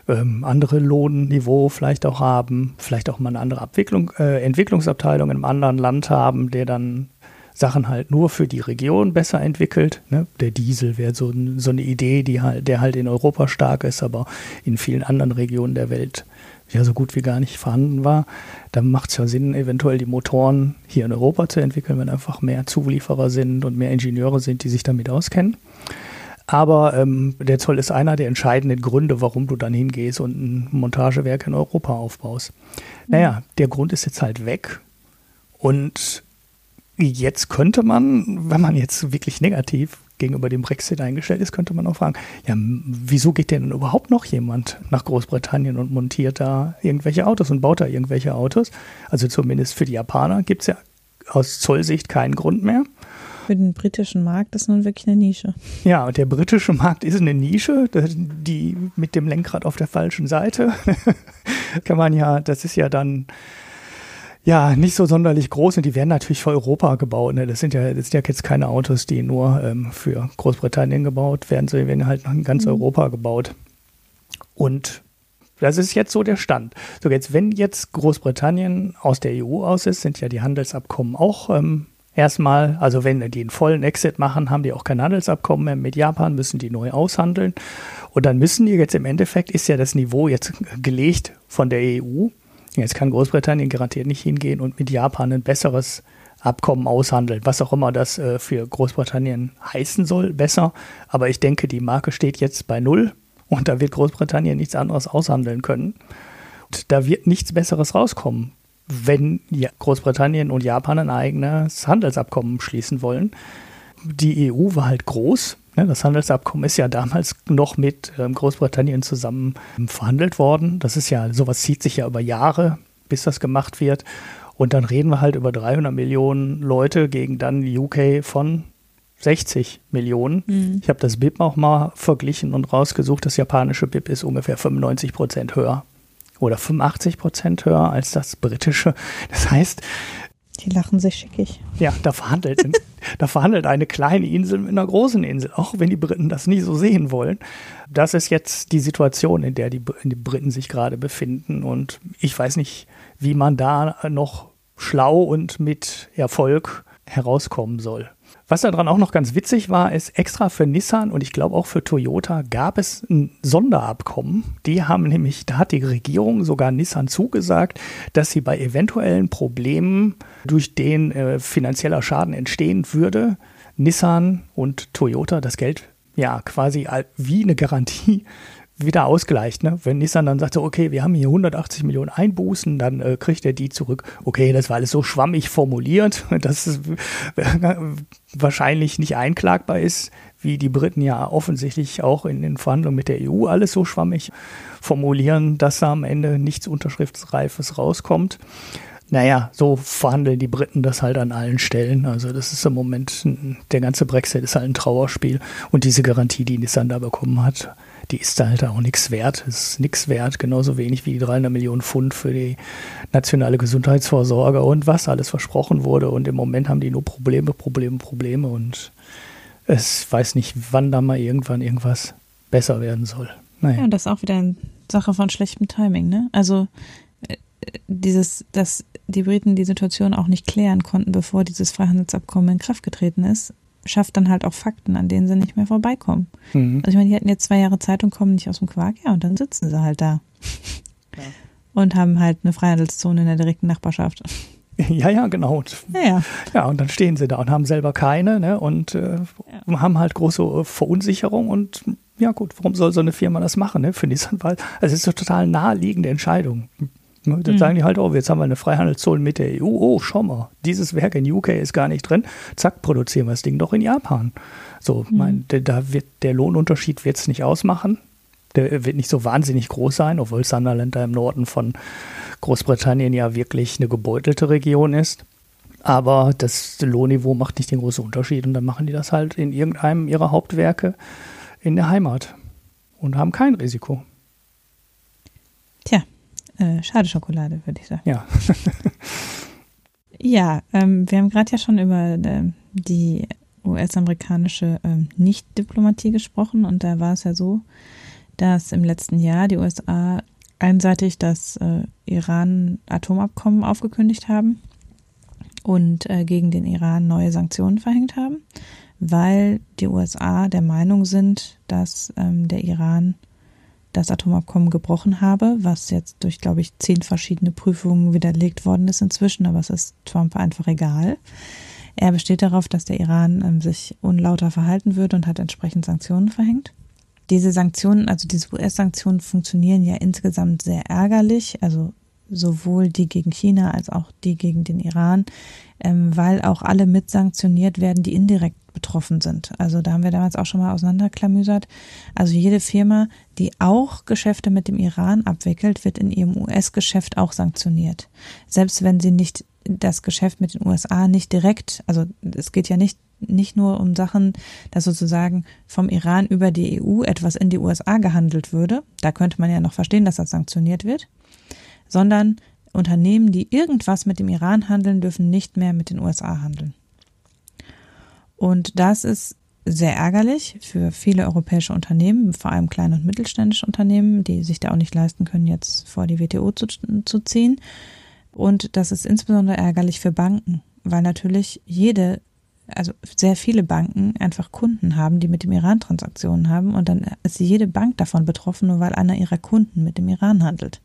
ähm, andere Lohnniveau vielleicht auch haben, vielleicht auch mal eine andere Abwicklung, äh, Entwicklungsabteilung in einem anderen Land haben, der dann Sachen halt nur für die Region besser entwickelt. Ne? Der Diesel wäre so, so eine Idee, die halt, der halt in Europa stark ist, aber in vielen anderen Regionen der Welt ja so gut wie gar nicht vorhanden war. Dann macht es ja Sinn, eventuell die Motoren hier in Europa zu entwickeln, wenn einfach mehr Zulieferer sind und mehr Ingenieure sind, die sich damit auskennen. Aber ähm, der Zoll ist einer der entscheidenden Gründe, warum du dann hingehst und ein Montagewerk in Europa aufbaust. Mhm. Naja, der Grund ist jetzt halt weg. Und jetzt könnte man, wenn man jetzt wirklich negativ gegenüber dem Brexit eingestellt ist, könnte man auch fragen, ja, wieso geht denn überhaupt noch jemand nach Großbritannien und montiert da irgendwelche Autos und baut da irgendwelche Autos? Also zumindest für die Japaner gibt es ja aus Zollsicht keinen Grund mehr. Für den britischen Markt ist nun wirklich eine Nische. Ja, und der britische Markt ist eine Nische, die mit dem Lenkrad auf der falschen Seite. Kann man ja, das ist ja dann ja nicht so sonderlich groß und die werden natürlich für Europa gebaut. Ne? Das sind ja, das sind ja jetzt keine Autos, die nur ähm, für Großbritannien gebaut werden, sondern die werden halt in ganz mhm. Europa gebaut. Und das ist jetzt so der Stand. So, jetzt, wenn jetzt Großbritannien aus der EU aus ist, sind ja die Handelsabkommen auch ähm, Erstmal, also wenn die einen vollen Exit machen, haben die auch kein Handelsabkommen mehr mit Japan, müssen die neu aushandeln. Und dann müssen die jetzt im Endeffekt, ist ja das Niveau jetzt gelegt von der EU. Jetzt kann Großbritannien garantiert nicht hingehen und mit Japan ein besseres Abkommen aushandeln, was auch immer das äh, für Großbritannien heißen soll, besser. Aber ich denke, die Marke steht jetzt bei Null und da wird Großbritannien nichts anderes aushandeln können. Und da wird nichts Besseres rauskommen wenn Großbritannien und Japan ein eigenes Handelsabkommen schließen wollen. Die EU war halt groß. Ne? Das Handelsabkommen ist ja damals noch mit ähm, Großbritannien zusammen verhandelt worden. Das ist ja, sowas zieht sich ja über Jahre, bis das gemacht wird. Und dann reden wir halt über 300 Millionen Leute gegen dann UK von 60 Millionen. Mhm. Ich habe das BIP auch mal verglichen und rausgesucht. Das japanische BIP ist ungefähr 95 Prozent höher oder 85 Prozent höher als das britische. Das heißt, die lachen sich schickig. Ja, da verhandelt Da verhandelt eine kleine Insel mit einer großen Insel, auch wenn die Briten das nie so sehen wollen. Das ist jetzt die Situation, in der die, die Briten sich gerade befinden. Und ich weiß nicht, wie man da noch schlau und mit Erfolg herauskommen soll. Was daran auch noch ganz witzig war, ist extra für Nissan und ich glaube auch für Toyota gab es ein Sonderabkommen. Die haben nämlich, da hat die Regierung sogar Nissan zugesagt, dass sie bei eventuellen Problemen, durch denen äh, finanzieller Schaden entstehen würde, Nissan und Toyota das Geld ja quasi wie eine Garantie wieder ausgleicht. Ne? Wenn Nissan dann sagt, okay, wir haben hier 180 Millionen Einbußen, dann äh, kriegt er die zurück. Okay, das war alles so schwammig formuliert, dass es wahrscheinlich nicht einklagbar ist, wie die Briten ja offensichtlich auch in den Verhandlungen mit der EU alles so schwammig formulieren, dass da am Ende nichts Unterschriftsreifes rauskommt. Naja, so verhandeln die Briten das halt an allen Stellen. Also das ist im Moment, der ganze Brexit ist halt ein Trauerspiel. Und diese Garantie, die Nissan da bekommen hat, die ist da halt auch nichts wert. Ist nichts wert, genauso wenig wie die 300 Millionen Pfund für die nationale Gesundheitsvorsorge und was alles versprochen wurde. Und im Moment haben die nur Probleme, Probleme, Probleme und es weiß nicht, wann da mal irgendwann irgendwas besser werden soll. Naja. Ja, und das ist auch wieder eine Sache von schlechtem Timing, ne? Also äh, dieses, dass die Briten die Situation auch nicht klären konnten, bevor dieses Freihandelsabkommen in Kraft getreten ist, schafft dann halt auch Fakten, an denen sie nicht mehr vorbeikommen. Mhm. Also ich meine, die hatten jetzt zwei Jahre Zeit und kommen nicht aus dem Quark, ja, und dann sitzen sie halt da. Ja. Und haben halt eine Freihandelszone in der direkten Nachbarschaft. Ja, ja, genau. Ja, ja. ja, und dann stehen sie da und haben selber keine ne, und äh, ja. haben halt große äh, Verunsicherung und ja gut, warum soll so eine Firma das machen? Ne? Finde ich, weil also es ist eine total naheliegende Entscheidung. Ne, dann mhm. sagen die halt, oh, jetzt haben wir eine Freihandelszone mit der EU. Oh, schau mal, dieses Werk in UK ist gar nicht drin. Zack, produzieren wir das Ding doch in Japan. So, mhm. mein, da wird der Lohnunterschied wird es nicht ausmachen. Der wird nicht so wahnsinnig groß sein, obwohl Sunderland da im Norden von Großbritannien ja wirklich eine gebeutelte Region ist. Aber das Lohnniveau macht nicht den großen Unterschied und dann machen die das halt in irgendeinem ihrer Hauptwerke in der Heimat und haben kein Risiko. Tja, äh, schade Schokolade, würde ich sagen. Ja. ja, ähm, wir haben gerade ja schon über äh, die US-amerikanische äh, Nicht-Diplomatie gesprochen und da war es ja so, dass im letzten Jahr die USA einseitig das äh, Iran-Atomabkommen aufgekündigt haben und äh, gegen den Iran neue Sanktionen verhängt haben, weil die USA der Meinung sind, dass ähm, der Iran das Atomabkommen gebrochen habe, was jetzt durch, glaube ich, zehn verschiedene Prüfungen widerlegt worden ist inzwischen, aber es ist Trump einfach egal. Er besteht darauf, dass der Iran ähm, sich unlauter verhalten würde und hat entsprechend Sanktionen verhängt. Diese Sanktionen, also diese US-Sanktionen funktionieren ja insgesamt sehr ärgerlich, also sowohl die gegen China als auch die gegen den Iran, ähm, weil auch alle mit sanktioniert werden, die indirekt betroffen sind. Also da haben wir damals auch schon mal auseinanderklamüsert. Also jede Firma, die auch Geschäfte mit dem Iran abwickelt, wird in ihrem US-Geschäft auch sanktioniert. Selbst wenn sie nicht das Geschäft mit den USA nicht direkt, also es geht ja nicht nicht nur um Sachen, dass sozusagen vom Iran über die EU etwas in die USA gehandelt würde, da könnte man ja noch verstehen, dass das sanktioniert wird, sondern Unternehmen, die irgendwas mit dem Iran handeln, dürfen nicht mehr mit den USA handeln. Und das ist sehr ärgerlich für viele europäische Unternehmen, vor allem kleine und mittelständische Unternehmen, die sich da auch nicht leisten können, jetzt vor die WTO zu, zu ziehen. Und das ist insbesondere ärgerlich für Banken, weil natürlich jede, also sehr viele Banken einfach Kunden haben, die mit dem Iran Transaktionen haben und dann ist jede Bank davon betroffen, nur weil einer ihrer Kunden mit dem Iran handelt.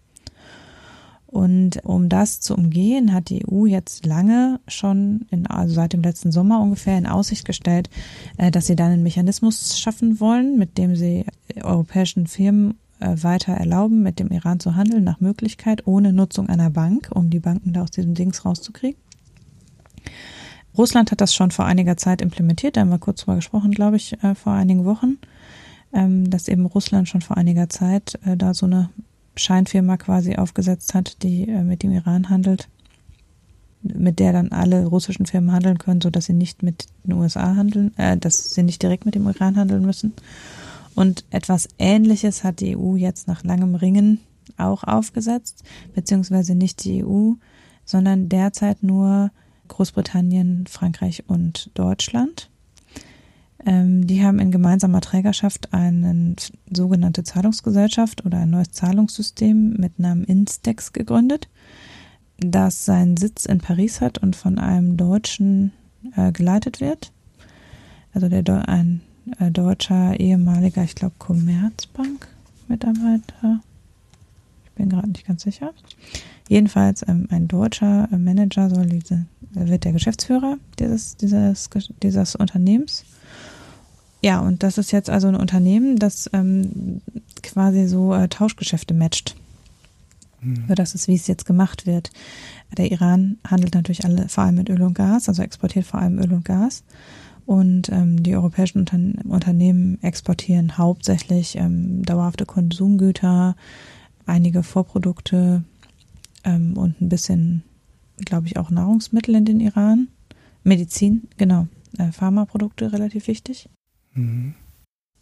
Und um das zu umgehen, hat die EU jetzt lange schon, in, also seit dem letzten Sommer ungefähr, in Aussicht gestellt, äh, dass sie dann einen Mechanismus schaffen wollen, mit dem sie europäischen Firmen äh, weiter erlauben, mit dem Iran zu handeln, nach Möglichkeit, ohne Nutzung einer Bank, um die Banken da aus diesem Dings rauszukriegen. Russland hat das schon vor einiger Zeit implementiert, da haben wir kurz drüber gesprochen, glaube ich, äh, vor einigen Wochen, ähm, dass eben Russland schon vor einiger Zeit da so eine Scheinfirma quasi aufgesetzt hat, die äh, mit dem Iran handelt, mit der dann alle russischen Firmen handeln können, so dass sie nicht mit den USA handeln, äh, dass sie nicht direkt mit dem Iran handeln müssen. Und etwas Ähnliches hat die EU jetzt nach langem Ringen auch aufgesetzt, beziehungsweise nicht die EU, sondern derzeit nur Großbritannien, Frankreich und Deutschland. Ähm, die haben in gemeinsamer Trägerschaft eine sogenannte Zahlungsgesellschaft oder ein neues Zahlungssystem mit Namen Instex gegründet, das seinen Sitz in Paris hat und von einem Deutschen äh, geleitet wird. Also der ein äh, deutscher ehemaliger, ich glaube, Commerzbank-Mitarbeiter. Ich bin gerade nicht ganz sicher. Jedenfalls ähm, ein deutscher äh, Manager soll diese, wird der Geschäftsführer dieses, dieses, dieses Unternehmens. Ja, und das ist jetzt also ein Unternehmen, das ähm, quasi so äh, Tauschgeschäfte matcht. Mhm. So das ist, wie es jetzt gemacht wird. Der Iran handelt natürlich alle, vor allem mit Öl und Gas, also exportiert vor allem Öl und Gas. Und ähm, die europäischen Unterne Unternehmen exportieren hauptsächlich ähm, dauerhafte Konsumgüter, einige Vorprodukte ähm, und ein bisschen, glaube ich, auch Nahrungsmittel in den Iran. Medizin, genau. Äh, Pharmaprodukte relativ wichtig. Mhm.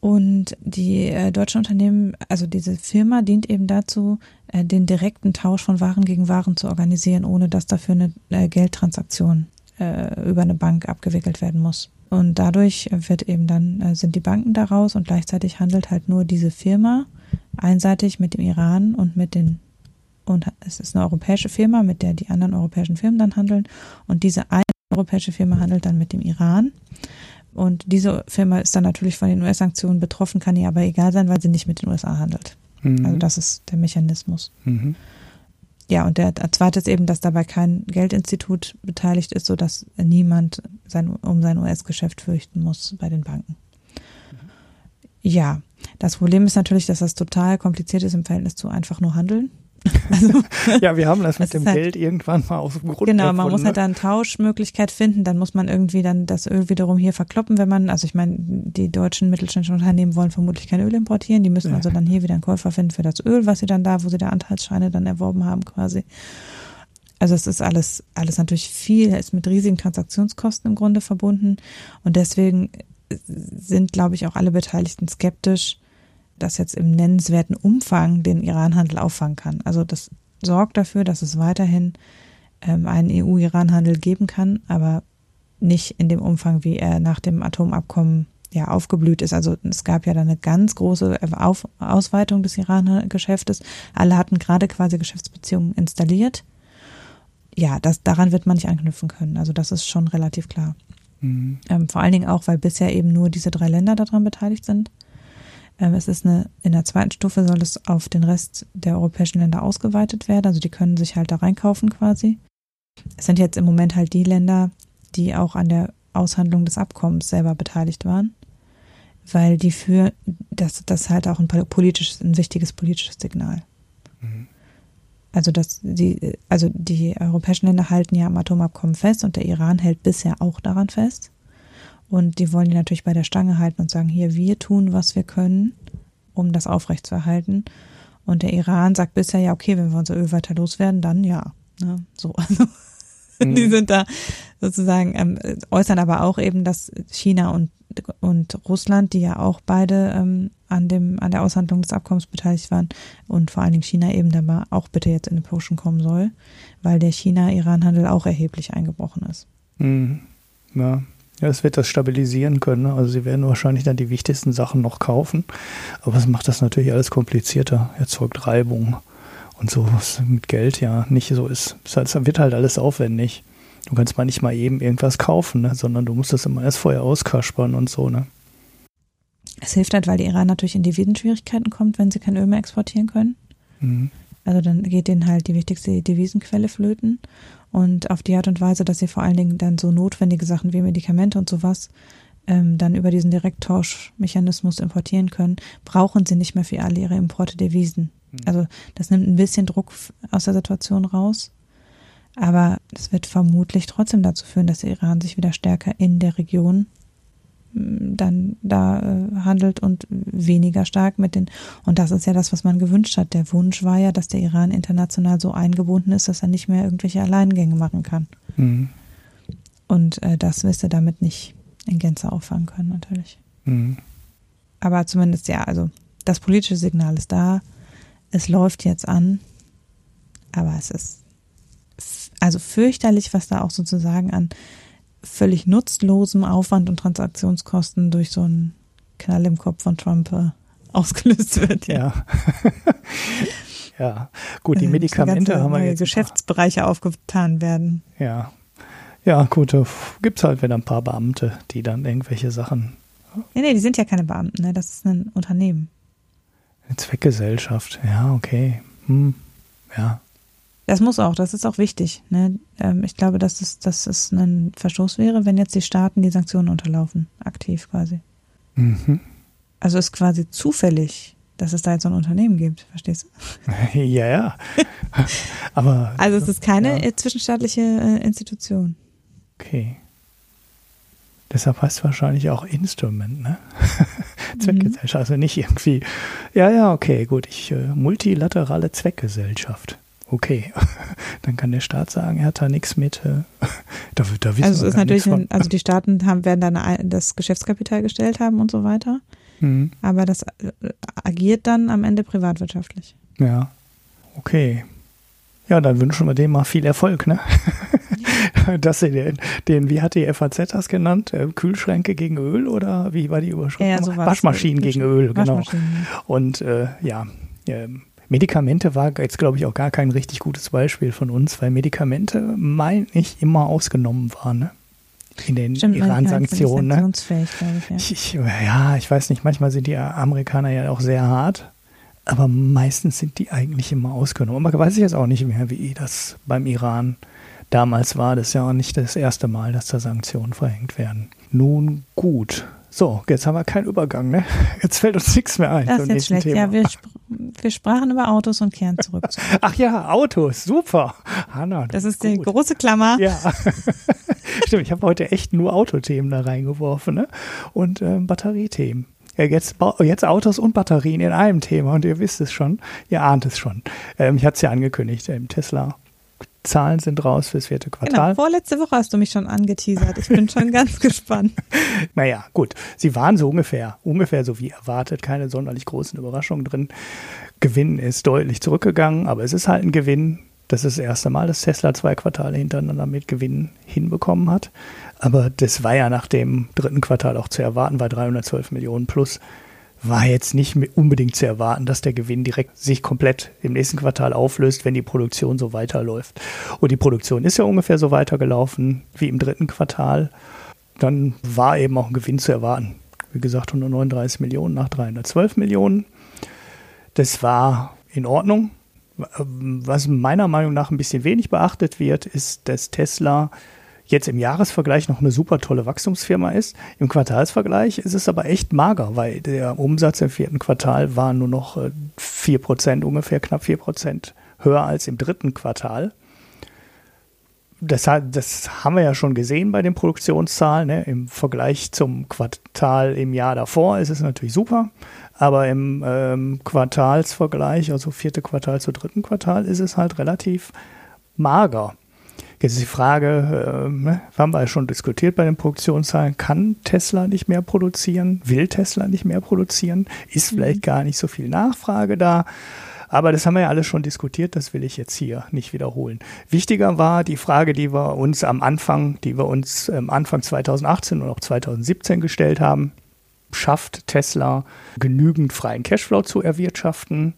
Und die äh, deutschen Unternehmen, also diese Firma dient eben dazu, äh, den direkten Tausch von Waren gegen Waren zu organisieren, ohne dass dafür eine äh, Geldtransaktion äh, über eine Bank abgewickelt werden muss. Und dadurch wird eben dann, äh, sind die Banken daraus und gleichzeitig handelt halt nur diese Firma einseitig mit dem Iran und mit den, und es ist eine europäische Firma, mit der die anderen europäischen Firmen dann handeln. Und diese eine europäische Firma handelt dann mit dem Iran. Und diese Firma ist dann natürlich von den US-Sanktionen betroffen, kann ihr aber egal sein, weil sie nicht mit den USA handelt. Mhm. Also das ist der Mechanismus. Mhm. Ja, und der, zweite ist eben, dass dabei kein Geldinstitut beteiligt ist, sodass niemand sein, um sein US-Geschäft fürchten muss bei den Banken. Ja, das Problem ist natürlich, dass das total kompliziert ist im Verhältnis zu einfach nur handeln. Also, ja, wir haben das mit dem halt, Geld irgendwann mal aus dem Grund Genau, man muss halt ne? da eine Tauschmöglichkeit finden, dann muss man irgendwie dann das Öl wiederum hier verkloppen, wenn man, also ich meine, die deutschen mittelständischen Unternehmen wollen vermutlich kein Öl importieren, die müssen ja. also dann hier wieder einen Käufer finden für das Öl, was sie dann da, wo sie da Anteilsscheine dann erworben haben quasi. Also es ist alles, alles natürlich viel, ist mit riesigen Transaktionskosten im Grunde verbunden und deswegen sind, glaube ich, auch alle Beteiligten skeptisch, das jetzt im nennenswerten Umfang den Iranhandel auffangen kann. Also das sorgt dafür, dass es weiterhin ähm, einen EU-Iran-Handel geben kann, aber nicht in dem Umfang, wie er nach dem Atomabkommen ja aufgeblüht ist. Also es gab ja dann eine ganz große Auf Ausweitung des Iran-Geschäftes. Alle hatten gerade quasi Geschäftsbeziehungen installiert. Ja, das, daran wird man nicht anknüpfen können. Also das ist schon relativ klar. Mhm. Ähm, vor allen Dingen auch, weil bisher eben nur diese drei Länder daran beteiligt sind. Ähm, es ist eine, in der zweiten Stufe soll es auf den Rest der europäischen Länder ausgeweitet werden. Also die können sich halt da reinkaufen quasi. Es sind jetzt im Moment halt die Länder, die auch an der Aushandlung des Abkommens selber beteiligt waren, weil die für das, das halt auch ein politisches, ein wichtiges politisches Signal. Mhm. Also dass die, also die europäischen Länder halten ja am Atomabkommen fest und der Iran hält bisher auch daran fest. Und die wollen die natürlich bei der Stange halten und sagen, hier, wir tun, was wir können, um das aufrechtzuerhalten. Und der Iran sagt bisher, ja, okay, wenn wir unser Öl weiter loswerden, dann ja. Ne? So, also mhm. die sind da sozusagen, ähm, äußern aber auch eben, dass China und, und Russland, die ja auch beide ähm, an dem, an der Aushandlung des Abkommens beteiligt waren und vor allen Dingen China eben dabei auch bitte jetzt in den Pushen kommen soll, weil der China-Iran-Handel auch erheblich eingebrochen ist. Mhm. Ja, ja, es wird das stabilisieren können. Ne? Also sie werden wahrscheinlich dann die wichtigsten Sachen noch kaufen. Aber es macht das natürlich alles komplizierter, erzeugt Reibung und so, was mit Geld ja nicht so ist. Es wird halt alles aufwendig. Du kannst mal nicht mal eben irgendwas kaufen, ne? sondern du musst das immer erst vorher auskaspern und so, ne? Es hilft halt, weil die Iran natürlich in Devisenschwierigkeiten kommt, wenn sie kein Öl mehr exportieren können. Mhm. Also dann geht denen halt die wichtigste Devisenquelle flöten. Und auf die Art und Weise, dass sie vor allen Dingen dann so notwendige Sachen wie Medikamente und sowas ähm, dann über diesen Direkttauschmechanismus importieren können, brauchen sie nicht mehr für alle ihre Importe Devisen. Mhm. Also das nimmt ein bisschen Druck aus der Situation raus. Aber es wird vermutlich trotzdem dazu führen, dass der Iran sich wieder stärker in der Region dann da äh, handelt und weniger stark mit den und das ist ja das, was man gewünscht hat. Der Wunsch war ja, dass der Iran international so eingebunden ist, dass er nicht mehr irgendwelche Alleingänge machen kann. Mhm. Und äh, das wirst du damit nicht in Gänze auffangen können, natürlich. Mhm. Aber zumindest ja, also das politische Signal ist da. Es läuft jetzt an, aber es ist Also fürchterlich, was da auch sozusagen an völlig nutzlosem Aufwand und Transaktionskosten durch so einen Knall im Kopf von Trump äh, ausgelöst wird. Ja. ja, gut, die Medikamente haben wir jetzt. Geschäftsbereiche aufgetan werden. Ja. Ja, gut, da gibt es halt wieder ein paar Beamte, die dann irgendwelche Sachen. Nee, nee, die sind ja keine Beamten, ne? das ist ein Unternehmen. Eine Zweckgesellschaft, ja, okay. Hm. Ja. Das muss auch, das ist auch wichtig. Ne? Ähm, ich glaube, dass es, dass es ein Verstoß wäre, wenn jetzt die Staaten die Sanktionen unterlaufen, aktiv quasi. Mhm. Also ist quasi zufällig, dass es da jetzt so ein Unternehmen gibt, verstehst du? ja, ja. Aber. Also es ist keine ja. zwischenstaatliche äh, Institution. Okay. Deshalb heißt es wahrscheinlich auch Instrument, ne? Zweckgesellschaft. Also nicht irgendwie, ja, ja, okay, gut, ich äh, multilaterale Zweckgesellschaft. Okay, dann kann der Staat sagen, er hat da nichts mit. Äh, da, da wissen also ist natürlich, ein, also die Staaten haben, werden dann das Geschäftskapital gestellt haben und so weiter. Mhm. Aber das äh, agiert dann am Ende privatwirtschaftlich. Ja, okay. Ja, dann wünschen wir dem mal viel Erfolg, ne? Dass sie den, den, wie hat die FAZ das genannt? Äh, Kühlschränke gegen Öl oder wie war die Überschrift? Ja, so Waschmaschinen gegen Öl, genau. Und äh, ja, äh, Medikamente war jetzt, glaube ich, auch gar kein richtig gutes Beispiel von uns, weil Medikamente, meine ich, immer ausgenommen waren. Ne? In den Iran-Sanktionen. Ne? Ich, ich, ja, ich weiß nicht, manchmal sind die Amerikaner ja auch sehr hart, aber meistens sind die eigentlich immer ausgenommen. Aber weiß ich jetzt auch nicht mehr, wie das beim Iran damals war. Das ist ja auch nicht das erste Mal, dass da Sanktionen verhängt werden. Nun gut. So, jetzt haben wir keinen Übergang, ne? Jetzt fällt uns nichts mehr ein. Das ist jetzt schlecht. Thema. Ja, wir, sp wir sprachen über Autos und kehren zurück. Zu. Ach ja, Autos, super. Hanna, das ist gut. die große Klammer. Ja. Stimmt, ich habe heute echt nur Autothemen da reingeworfen, ne? Und ähm, Batteriethemen. Ja, jetzt, jetzt Autos und Batterien in einem Thema und ihr wisst es schon, ihr ahnt es schon. Ähm, ich hatte es ja angekündigt, ähm, Tesla Zahlen sind raus fürs vierte genau, Quartal. Genau, vorletzte Woche hast du mich schon angeteasert. Ich bin schon ganz gespannt. Naja, gut. Sie waren so ungefähr, ungefähr so wie erwartet. Keine sonderlich großen Überraschungen drin. Gewinn ist deutlich zurückgegangen, aber es ist halt ein Gewinn. Das ist das erste Mal, dass Tesla zwei Quartale hintereinander mit Gewinn hinbekommen hat. Aber das war ja nach dem dritten Quartal auch zu erwarten, bei 312 Millionen plus war jetzt nicht unbedingt zu erwarten, dass der Gewinn direkt sich komplett im nächsten Quartal auflöst, wenn die Produktion so weiterläuft. Und die Produktion ist ja ungefähr so weitergelaufen wie im dritten Quartal. Dann war eben auch ein Gewinn zu erwarten. Wie gesagt, 139 Millionen nach 312 Millionen. Das war in Ordnung. Was meiner Meinung nach ein bisschen wenig beachtet wird, ist, dass Tesla jetzt im Jahresvergleich noch eine super tolle Wachstumsfirma ist. Im Quartalsvergleich ist es aber echt mager, weil der Umsatz im vierten Quartal war nur noch äh, vier Prozent, ungefähr knapp vier Prozent höher als im dritten Quartal. Das, das, haben wir ja schon gesehen bei den Produktionszahlen. Ne? Im Vergleich zum Quartal im Jahr davor ist es natürlich super, aber im ähm, Quartalsvergleich, also vierte Quartal zu dritten Quartal, ist es halt relativ mager. Jetzt ist die Frage, äh, ne, haben wir ja schon diskutiert bei den Produktionszahlen, kann Tesla nicht mehr produzieren? Will Tesla nicht mehr produzieren? Ist mhm. vielleicht gar nicht so viel Nachfrage da? Aber das haben wir ja alles schon diskutiert, das will ich jetzt hier nicht wiederholen. Wichtiger war die Frage, die wir uns am Anfang, die wir uns ähm, Anfang 2018 und auch 2017 gestellt haben. Schafft Tesla genügend freien Cashflow zu erwirtschaften?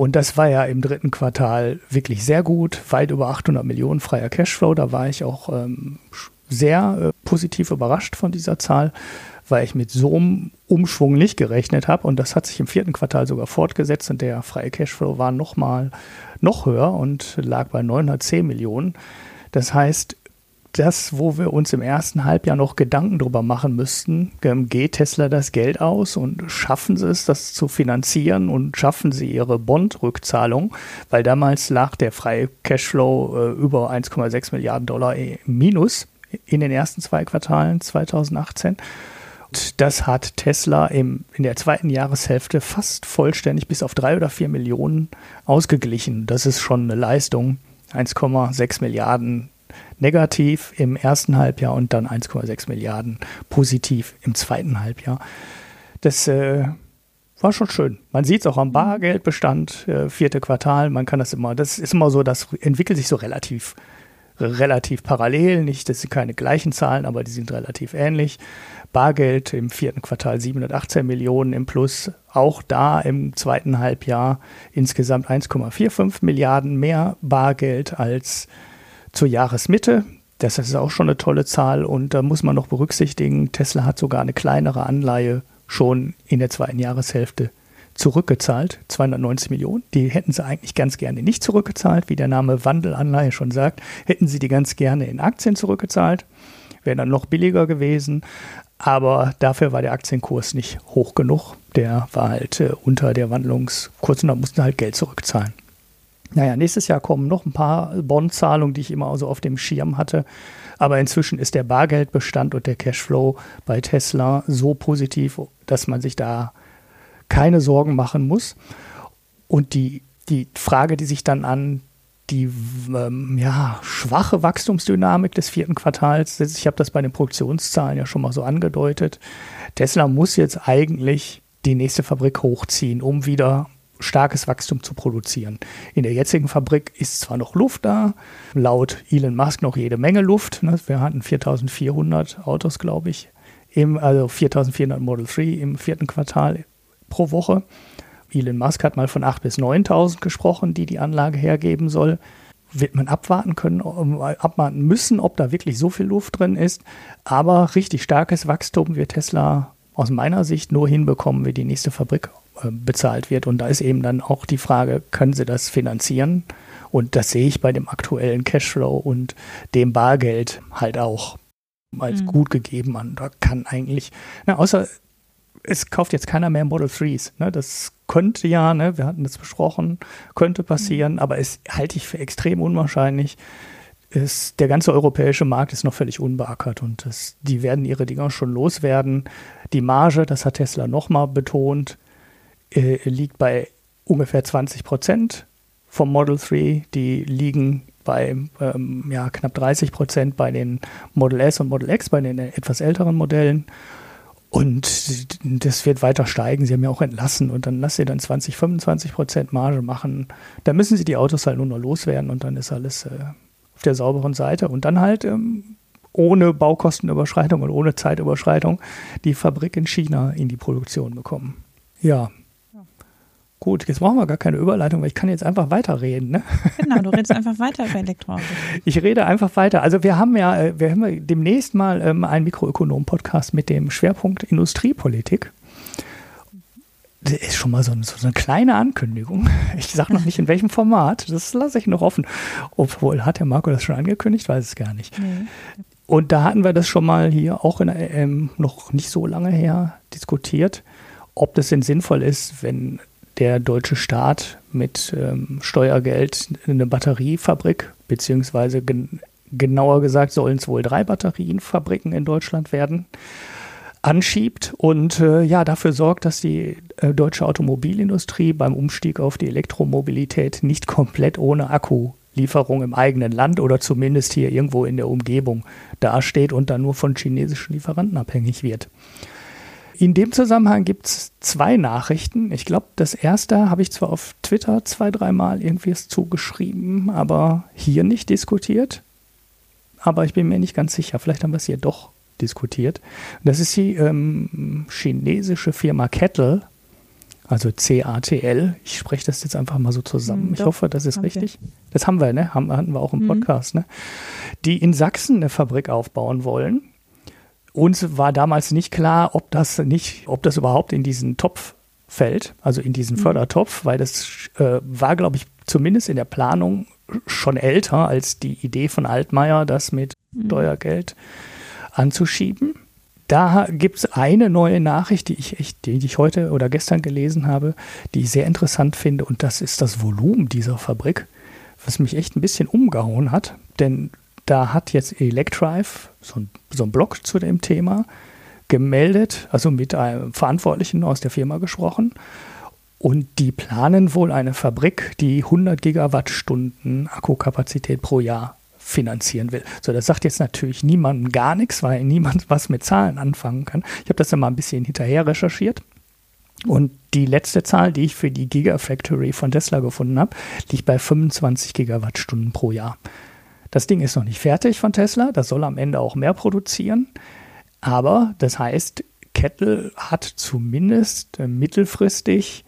Und das war ja im dritten Quartal wirklich sehr gut, weit über 800 Millionen freier Cashflow. Da war ich auch ähm, sehr äh, positiv überrascht von dieser Zahl, weil ich mit so einem Umschwung nicht gerechnet habe. Und das hat sich im vierten Quartal sogar fortgesetzt und der freie Cashflow war nochmal noch höher und lag bei 910 Millionen. Das heißt, das, wo wir uns im ersten Halbjahr noch Gedanken drüber machen müssten, ähm, geht Tesla das Geld aus und schaffen sie es, das zu finanzieren und schaffen sie ihre Bond-Rückzahlung, weil damals lag der freie Cashflow äh, über 1,6 Milliarden Dollar minus in den ersten zwei Quartalen 2018. Und das hat Tesla im, in der zweiten Jahreshälfte fast vollständig bis auf drei oder vier Millionen ausgeglichen. Das ist schon eine Leistung. 1,6 Milliarden negativ im ersten Halbjahr und dann 1,6 Milliarden positiv im zweiten Halbjahr. Das äh, war schon schön. Man sieht es auch am mhm. Bargeldbestand, äh, vierte Quartal, man kann das immer, das ist immer so, das entwickelt sich so relativ relativ parallel, nicht, das sind keine gleichen Zahlen, aber die sind relativ ähnlich. Bargeld im vierten Quartal 718 Millionen im Plus, auch da im zweiten Halbjahr insgesamt 1,45 Milliarden mehr Bargeld als zur Jahresmitte. Das ist auch schon eine tolle Zahl und da muss man noch berücksichtigen, Tesla hat sogar eine kleinere Anleihe schon in der zweiten Jahreshälfte zurückgezahlt, 290 Millionen. Die hätten sie eigentlich ganz gerne nicht zurückgezahlt, wie der Name Wandelanleihe schon sagt, hätten sie die ganz gerne in Aktien zurückgezahlt, wäre dann noch billiger gewesen, aber dafür war der Aktienkurs nicht hoch genug. Der war halt äh, unter der Wandlungskurs und da mussten halt Geld zurückzahlen. Naja, nächstes Jahr kommen noch ein paar Bondzahlungen, die ich immer so auf dem Schirm hatte. Aber inzwischen ist der Bargeldbestand und der Cashflow bei Tesla so positiv, dass man sich da keine Sorgen machen muss. Und die, die Frage, die sich dann an die ähm, ja, schwache Wachstumsdynamik des vierten Quartals, ich habe das bei den Produktionszahlen ja schon mal so angedeutet, Tesla muss jetzt eigentlich die nächste Fabrik hochziehen, um wieder starkes Wachstum zu produzieren. In der jetzigen Fabrik ist zwar noch Luft da, laut Elon Musk noch jede Menge Luft. Ne? Wir hatten 4400 Autos, glaube ich, im, also 4400 Model 3 im vierten Quartal pro Woche. Elon Musk hat mal von 8.000 bis 9.000 gesprochen, die die Anlage hergeben soll. Wird man abwarten können, abwarten müssen, ob da wirklich so viel Luft drin ist. Aber richtig starkes Wachstum wird Tesla aus meiner Sicht nur hinbekommen, wie die nächste Fabrik bezahlt wird. Und da ist eben dann auch die Frage, können sie das finanzieren? Und das sehe ich bei dem aktuellen Cashflow und dem Bargeld halt auch als mhm. gut gegeben an. Da kann eigentlich, na, außer es kauft jetzt keiner mehr Model 3s. Ne? Das könnte ja, ne, wir hatten das besprochen, könnte passieren, mhm. aber es halte ich für extrem unwahrscheinlich. Ist, der ganze europäische Markt ist noch völlig unbeackert und das, die werden ihre Dinger schon loswerden. Die Marge, das hat Tesla nochmal betont, äh, liegt bei ungefähr 20 Prozent vom Model 3. Die liegen bei ähm, ja, knapp 30 Prozent bei den Model S und Model X, bei den etwas älteren Modellen. Und das wird weiter steigen. Sie haben ja auch entlassen und dann lassen sie dann 20, 25 Prozent Marge machen. Da müssen sie die Autos halt nur noch loswerden und dann ist alles äh, auf der sauberen Seite. Und dann halt ähm, ohne Baukostenüberschreitung und ohne Zeitüberschreitung die Fabrik in China in die Produktion bekommen. Ja, Gut, jetzt brauchen wir gar keine Überleitung, weil ich kann jetzt einfach weiterreden. Ne? Genau, du redest einfach weiter über Elektroautos. Ich rede einfach weiter. Also wir haben ja, äh, wir haben demnächst mal ähm, einen Mikroökonom-Podcast mit dem Schwerpunkt Industriepolitik. Das ist schon mal so, eine, so eine kleine Ankündigung. Ich sage noch nicht in welchem Format. Das lasse ich noch offen. Obwohl, hat der Marco das schon angekündigt? Weiß es gar nicht. Nee. Und da hatten wir das schon mal hier auch in, ähm, noch nicht so lange her diskutiert, ob das denn sinnvoll ist, wenn der deutsche Staat mit ähm, Steuergeld eine Batteriefabrik, beziehungsweise gen genauer gesagt sollen es wohl drei Batterienfabriken in Deutschland werden, anschiebt und äh, ja dafür sorgt, dass die äh, deutsche Automobilindustrie beim Umstieg auf die Elektromobilität nicht komplett ohne Akkulieferung im eigenen Land oder zumindest hier irgendwo in der Umgebung dasteht und dann nur von chinesischen Lieferanten abhängig wird. In dem Zusammenhang gibt es zwei Nachrichten. Ich glaube, das erste habe ich zwar auf Twitter zwei, dreimal irgendwie zugeschrieben, aber hier nicht diskutiert. Aber ich bin mir nicht ganz sicher. Vielleicht haben wir es hier doch diskutiert. Das ist die ähm, chinesische Firma Kettle, also C-A-T-L. Ich spreche das jetzt einfach mal so zusammen. Hm, ich hoffe, das ist richtig. Wir. Das haben wir, ne? Haben, hatten wir auch im mhm. Podcast, ne? Die in Sachsen eine Fabrik aufbauen wollen uns war damals nicht klar, ob das nicht, ob das überhaupt in diesen Topf fällt, also in diesen mhm. Fördertopf, weil das äh, war, glaube ich, zumindest in der Planung schon älter als die Idee von Altmaier, das mit mhm. Steuergeld anzuschieben. Da gibt es eine neue Nachricht, die ich echt, die ich heute oder gestern gelesen habe, die ich sehr interessant finde, und das ist das Volumen dieser Fabrik, was mich echt ein bisschen umgehauen hat. Denn da hat jetzt Electrive, so ein, so ein Blog zu dem Thema, gemeldet, also mit einem Verantwortlichen aus der Firma gesprochen. Und die planen wohl eine Fabrik, die 100 Gigawattstunden Akkukapazität pro Jahr finanzieren will. So, das sagt jetzt natürlich niemandem gar nichts, weil niemand was mit Zahlen anfangen kann. Ich habe das dann mal ein bisschen hinterher recherchiert. Und die letzte Zahl, die ich für die Gigafactory von Tesla gefunden habe, liegt bei 25 Gigawattstunden pro Jahr. Das Ding ist noch nicht fertig von Tesla, das soll am Ende auch mehr produzieren. Aber das heißt, Kettle hat zumindest mittelfristig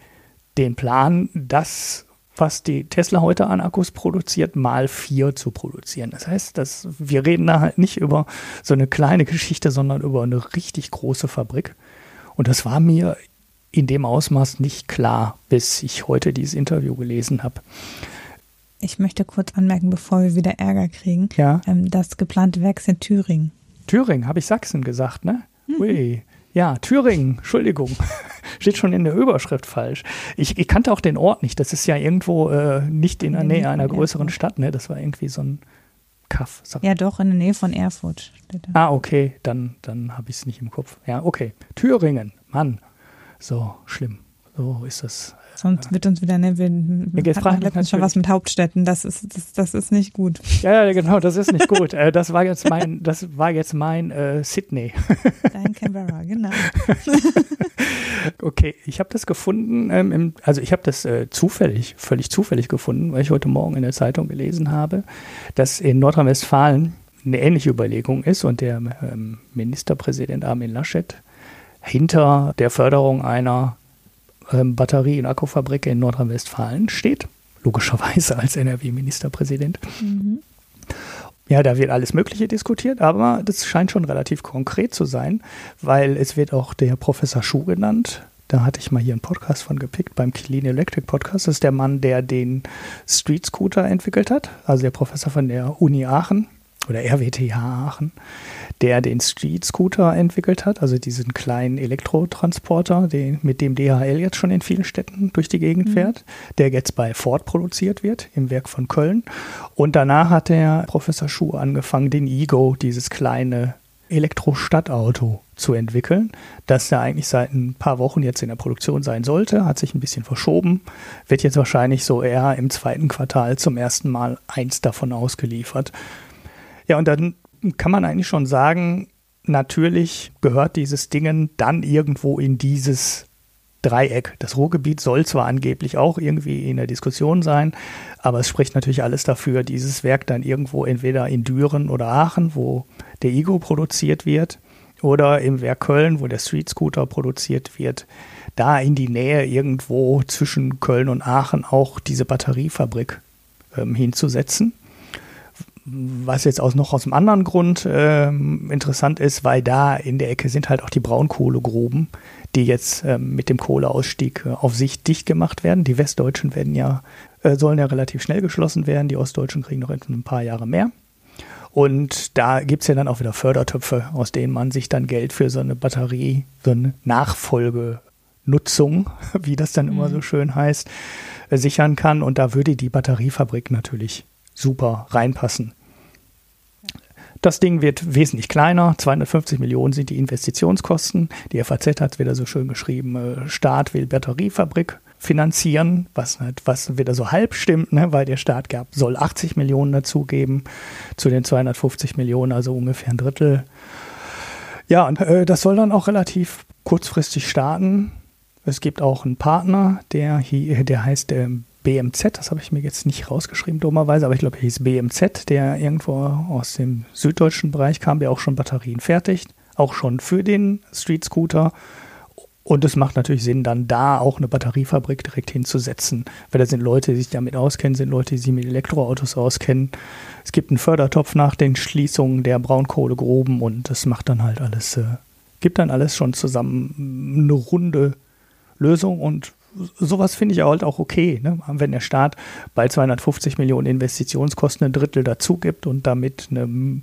den Plan, das, was die Tesla heute an Akkus produziert, mal vier zu produzieren. Das heißt, dass wir reden da halt nicht über so eine kleine Geschichte, sondern über eine richtig große Fabrik. Und das war mir in dem Ausmaß nicht klar, bis ich heute dieses Interview gelesen habe. Ich möchte kurz anmerken, bevor wir wieder Ärger kriegen, Ja. ähm, das geplante Werk ist in Thüringen. Thüringen, habe ich Sachsen gesagt, ne? Ui. Ja, Thüringen, Entschuldigung. Steht schon in der Überschrift falsch. Ich, ich kannte auch den Ort nicht. Das ist ja irgendwo äh, nicht in der Nähe einer größeren. Stadt, ne? Das war irgendwie so ein Kaff. Ja, doch, in der Nähe von Erfurt. Ah, okay, dann, dann habe ich es nicht im Kopf. Ja, okay. Thüringen, Mann. So, schlimm. So ist das. Sonst wird uns wieder, ne, wir jetzt hatten letztens schon was mit Hauptstädten. Das ist, das, das ist nicht gut. Ja, ja, genau, das ist nicht gut. äh, das war jetzt mein, das war jetzt mein äh, Sydney. Dein Canberra, genau. Okay, ich habe das gefunden, ähm, im, also ich habe das äh, zufällig, völlig zufällig gefunden, weil ich heute Morgen in der Zeitung gelesen habe, dass in Nordrhein-Westfalen eine ähnliche Überlegung ist und der ähm, Ministerpräsident Armin Laschet hinter der Förderung einer ähm, Batterie- und Akkufabrik in Nordrhein-Westfalen steht, logischerweise als NRW-Ministerpräsident. Mhm. Ja, da wird alles Mögliche diskutiert, aber das scheint schon relativ konkret zu sein, weil es wird auch der Professor Schuh genannt. Da hatte ich mal hier einen Podcast von gepickt beim Clean Electric Podcast. Das ist der Mann, der den Street Scooter entwickelt hat, also der Professor von der Uni Aachen oder RWTH Aachen, der den Street Scooter entwickelt hat, also diesen kleinen Elektrotransporter, den, mit dem DHL jetzt schon in vielen Städten durch die Gegend Mhm. fährt, der jetzt bei Ford produziert wird, im Werk von Köln. Und danach hat der Professor Schuh angefangen, den Ego, dieses kleine Elektro-Stadtauto zu entwickeln, das ja eigentlich seit ein paar Wochen jetzt in der Produktion sein sollte, hat sich ein bisschen verschoben, wird jetzt wahrscheinlich so eher im zweiten Quartal zum ersten Mal eins davon ausgeliefert. Ja, und dann kann man eigentlich schon sagen, natürlich gehört dieses Ding dann irgendwo in dieses Dreieck. Das Ruhrgebiet soll zwar angeblich auch irgendwie in der Diskussion sein, aber es spricht natürlich alles dafür, dieses Werk dann irgendwo entweder in Düren oder Aachen, wo der Igo produziert wird, oder im Werk Köln, wo der Street Scooter produziert wird, da in die Nähe irgendwo zwischen Köln und Aachen auch diese Batteriefabrik ähm, hinzusetzen. Was jetzt aus noch aus einem anderen Grund ähm, interessant ist, weil da in der Ecke sind halt auch die Braunkohlegruben, die jetzt ähm, mit dem Kohleausstieg äh, auf Sicht dicht gemacht werden. Die Westdeutschen werden ja, äh, sollen ja relativ schnell geschlossen werden, die Ostdeutschen kriegen noch ein paar Jahre mehr. Und da gibt's ja dann auch wieder Fördertöpfe, aus denen man sich dann Geld für so eine Batterie, so eine Nachfolgenutzung, wie das dann immer Mhm. so schön heißt, äh, sichern kann. Und da würde die Batteriefabrik natürlich super reinpassen. Das Ding wird wesentlich kleiner. 250 Millionen sind die Investitionskosten. Die FAZ hat es wieder so schön geschrieben. äh, Staat will Batteriefabrik finanzieren, was, was wieder so halb stimmt, ne? weil der Staat gab, soll 80 Millionen dazugeben zu den 250 Millionen, also ungefähr ein Drittel. Ja, und äh, das soll dann auch relativ kurzfristig starten. Es gibt auch einen Partner, der hier, der heißt ähm, BMZ, das habe ich mir jetzt nicht rausgeschrieben, dummerweise, aber ich glaube, er hieß BMZ, der irgendwo aus dem süddeutschen Bereich kam, der auch schon Batterien fertigt, auch schon für den Street Scooter. Und es macht natürlich Sinn, dann da auch eine Batteriefabrik direkt hinzusetzen, weil da sind Leute, die sich damit auskennen, sind Leute, die sich mit Elektroautos auskennen. Es gibt einen Fördertopf nach den Schließungen der Braunkohlegruben und das macht dann halt alles, äh, gibt dann alles schon zusammen eine runde Lösung und sowas finde ich halt auch okay, ne? wenn der Staat bei 250 Millionen Investitionskosten ein Drittel dazu gibt und damit eine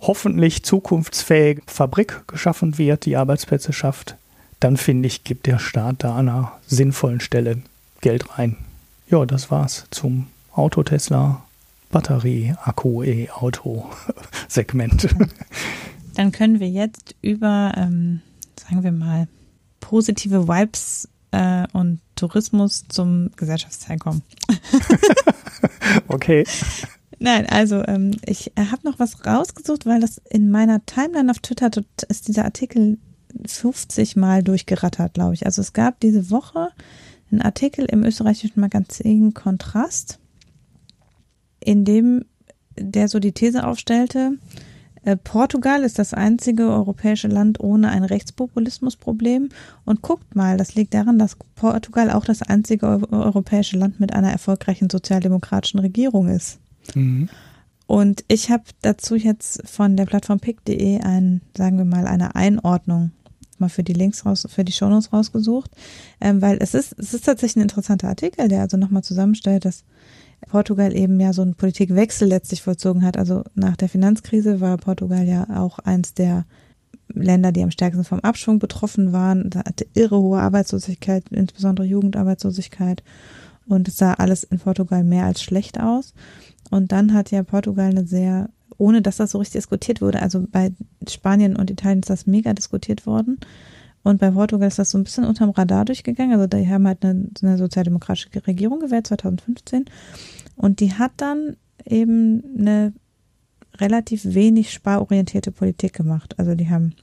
hoffentlich zukunftsfähige Fabrik geschaffen wird, die Arbeitsplätze schafft, dann finde ich, gibt der Staat da an einer sinnvollen Stelle Geld rein. Ja, das war's zum Auto Tesla Batterie Akku E-Auto Segment. Dann können wir jetzt über, ähm, sagen wir mal, positive Vibes äh, und Tourismus zum Gesellschaftsteil kommen. Okay. Nein, also ähm, ich habe noch was rausgesucht, weil das in meiner Timeline auf Twitter ist dieser Artikel 50 Mal durchgerattert, glaube ich. Also es gab diese Woche einen Artikel im österreichischen Magazin Kontrast, in dem der so die These aufstellte, Portugal ist das einzige europäische Land ohne ein Rechtspopulismusproblem. Und guckt mal, das liegt daran, dass Portugal auch das einzige europäische Land mit einer erfolgreichen sozialdemokratischen Regierung ist. Mhm. Und ich habe dazu jetzt von der Plattform pick.de ein, sagen wir mal, eine Einordnung mal für die Links raus, für die Shownotes rausgesucht, ähm, weil es ist, es ist tatsächlich ein interessanter Artikel, der also nochmal zusammenstellt, dass Portugal eben ja so einen Politikwechsel letztlich vollzogen hat. Also nach der Finanzkrise war Portugal ja auch eins der Länder, die am stärksten vom Abschwung betroffen waren. Da hatte irre hohe Arbeitslosigkeit, insbesondere Jugendarbeitslosigkeit. Und es sah alles in Portugal mehr als schlecht aus. Und dann hat ja Portugal eine sehr, ohne dass das so richtig diskutiert wurde, also bei Spanien und Italien ist das mega diskutiert worden. Und bei Portugal ist das so ein bisschen unterm Radar durchgegangen. Also die haben halt eine, eine sozialdemokratische Regierung gewählt, 2015. Und die hat dann eben eine relativ wenig sparorientierte Politik gemacht. Also die haben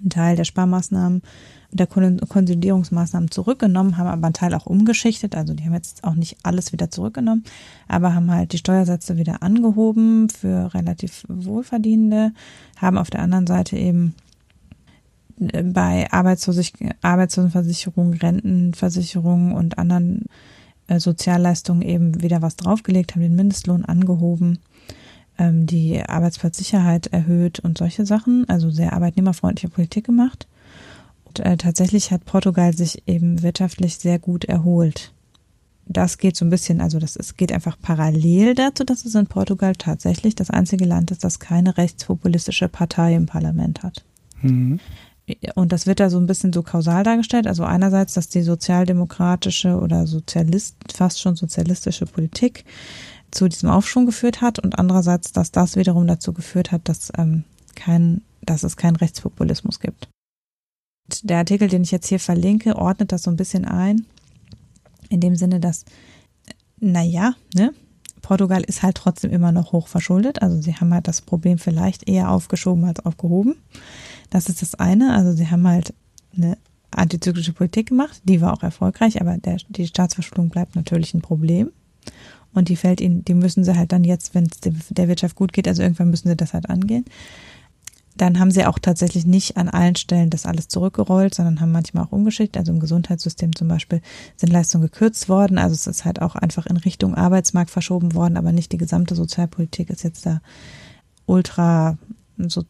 einen Teil der Sparmaßnahmen der Konsolidierungsmaßnahmen zurückgenommen, haben aber einen Teil auch umgeschichtet. Also die haben jetzt auch nicht alles wieder zurückgenommen, aber haben halt die Steuersätze wieder angehoben für relativ Wohlverdienende, haben auf der anderen Seite eben bei Arbeitslosig Arbeitslosenversicherung, Rentenversicherung und anderen äh, Sozialleistungen eben wieder was draufgelegt, haben den Mindestlohn angehoben, ähm, die Arbeitsplatzsicherheit erhöht und solche Sachen, also sehr arbeitnehmerfreundliche Politik gemacht. Und äh, tatsächlich hat Portugal sich eben wirtschaftlich sehr gut erholt. Das geht so ein bisschen, also das ist, geht einfach parallel dazu, dass es in Portugal tatsächlich das einzige Land ist, das keine rechtspopulistische Partei im Parlament hat. Mhm und das wird da so ein bisschen so kausal dargestellt. Also einerseits, dass die sozialdemokratische oder Sozialist, fast schon sozialistische Politik zu diesem Aufschwung geführt hat und andererseits, dass das wiederum dazu geführt hat, dass ähm, kein, dass es keinen Rechtspopulismus gibt. Und der Artikel, den ich jetzt hier verlinke, ordnet das so ein bisschen ein, in dem Sinne, dass, naja, ne, Portugal ist halt trotzdem immer noch hoch verschuldet. Also sie haben halt das Problem vielleicht eher aufgeschoben als aufgehoben. Das ist das eine. Also sie haben halt eine antizyklische Politik gemacht, die war auch erfolgreich, aber der, die Staatsverschuldung bleibt natürlich ein Problem. Und die fällt ihnen, die müssen sie halt dann jetzt, wenn es der Wirtschaft gut geht, also irgendwann müssen sie das halt angehen. Dann haben sie auch tatsächlich nicht an allen Stellen das alles zurückgerollt, sondern haben manchmal auch umgeschickt. Also im Gesundheitssystem zum Beispiel sind Leistungen gekürzt worden. Also es ist halt auch einfach in Richtung Arbeitsmarkt verschoben worden, aber nicht die gesamte Sozialpolitik ist jetzt da ultra so,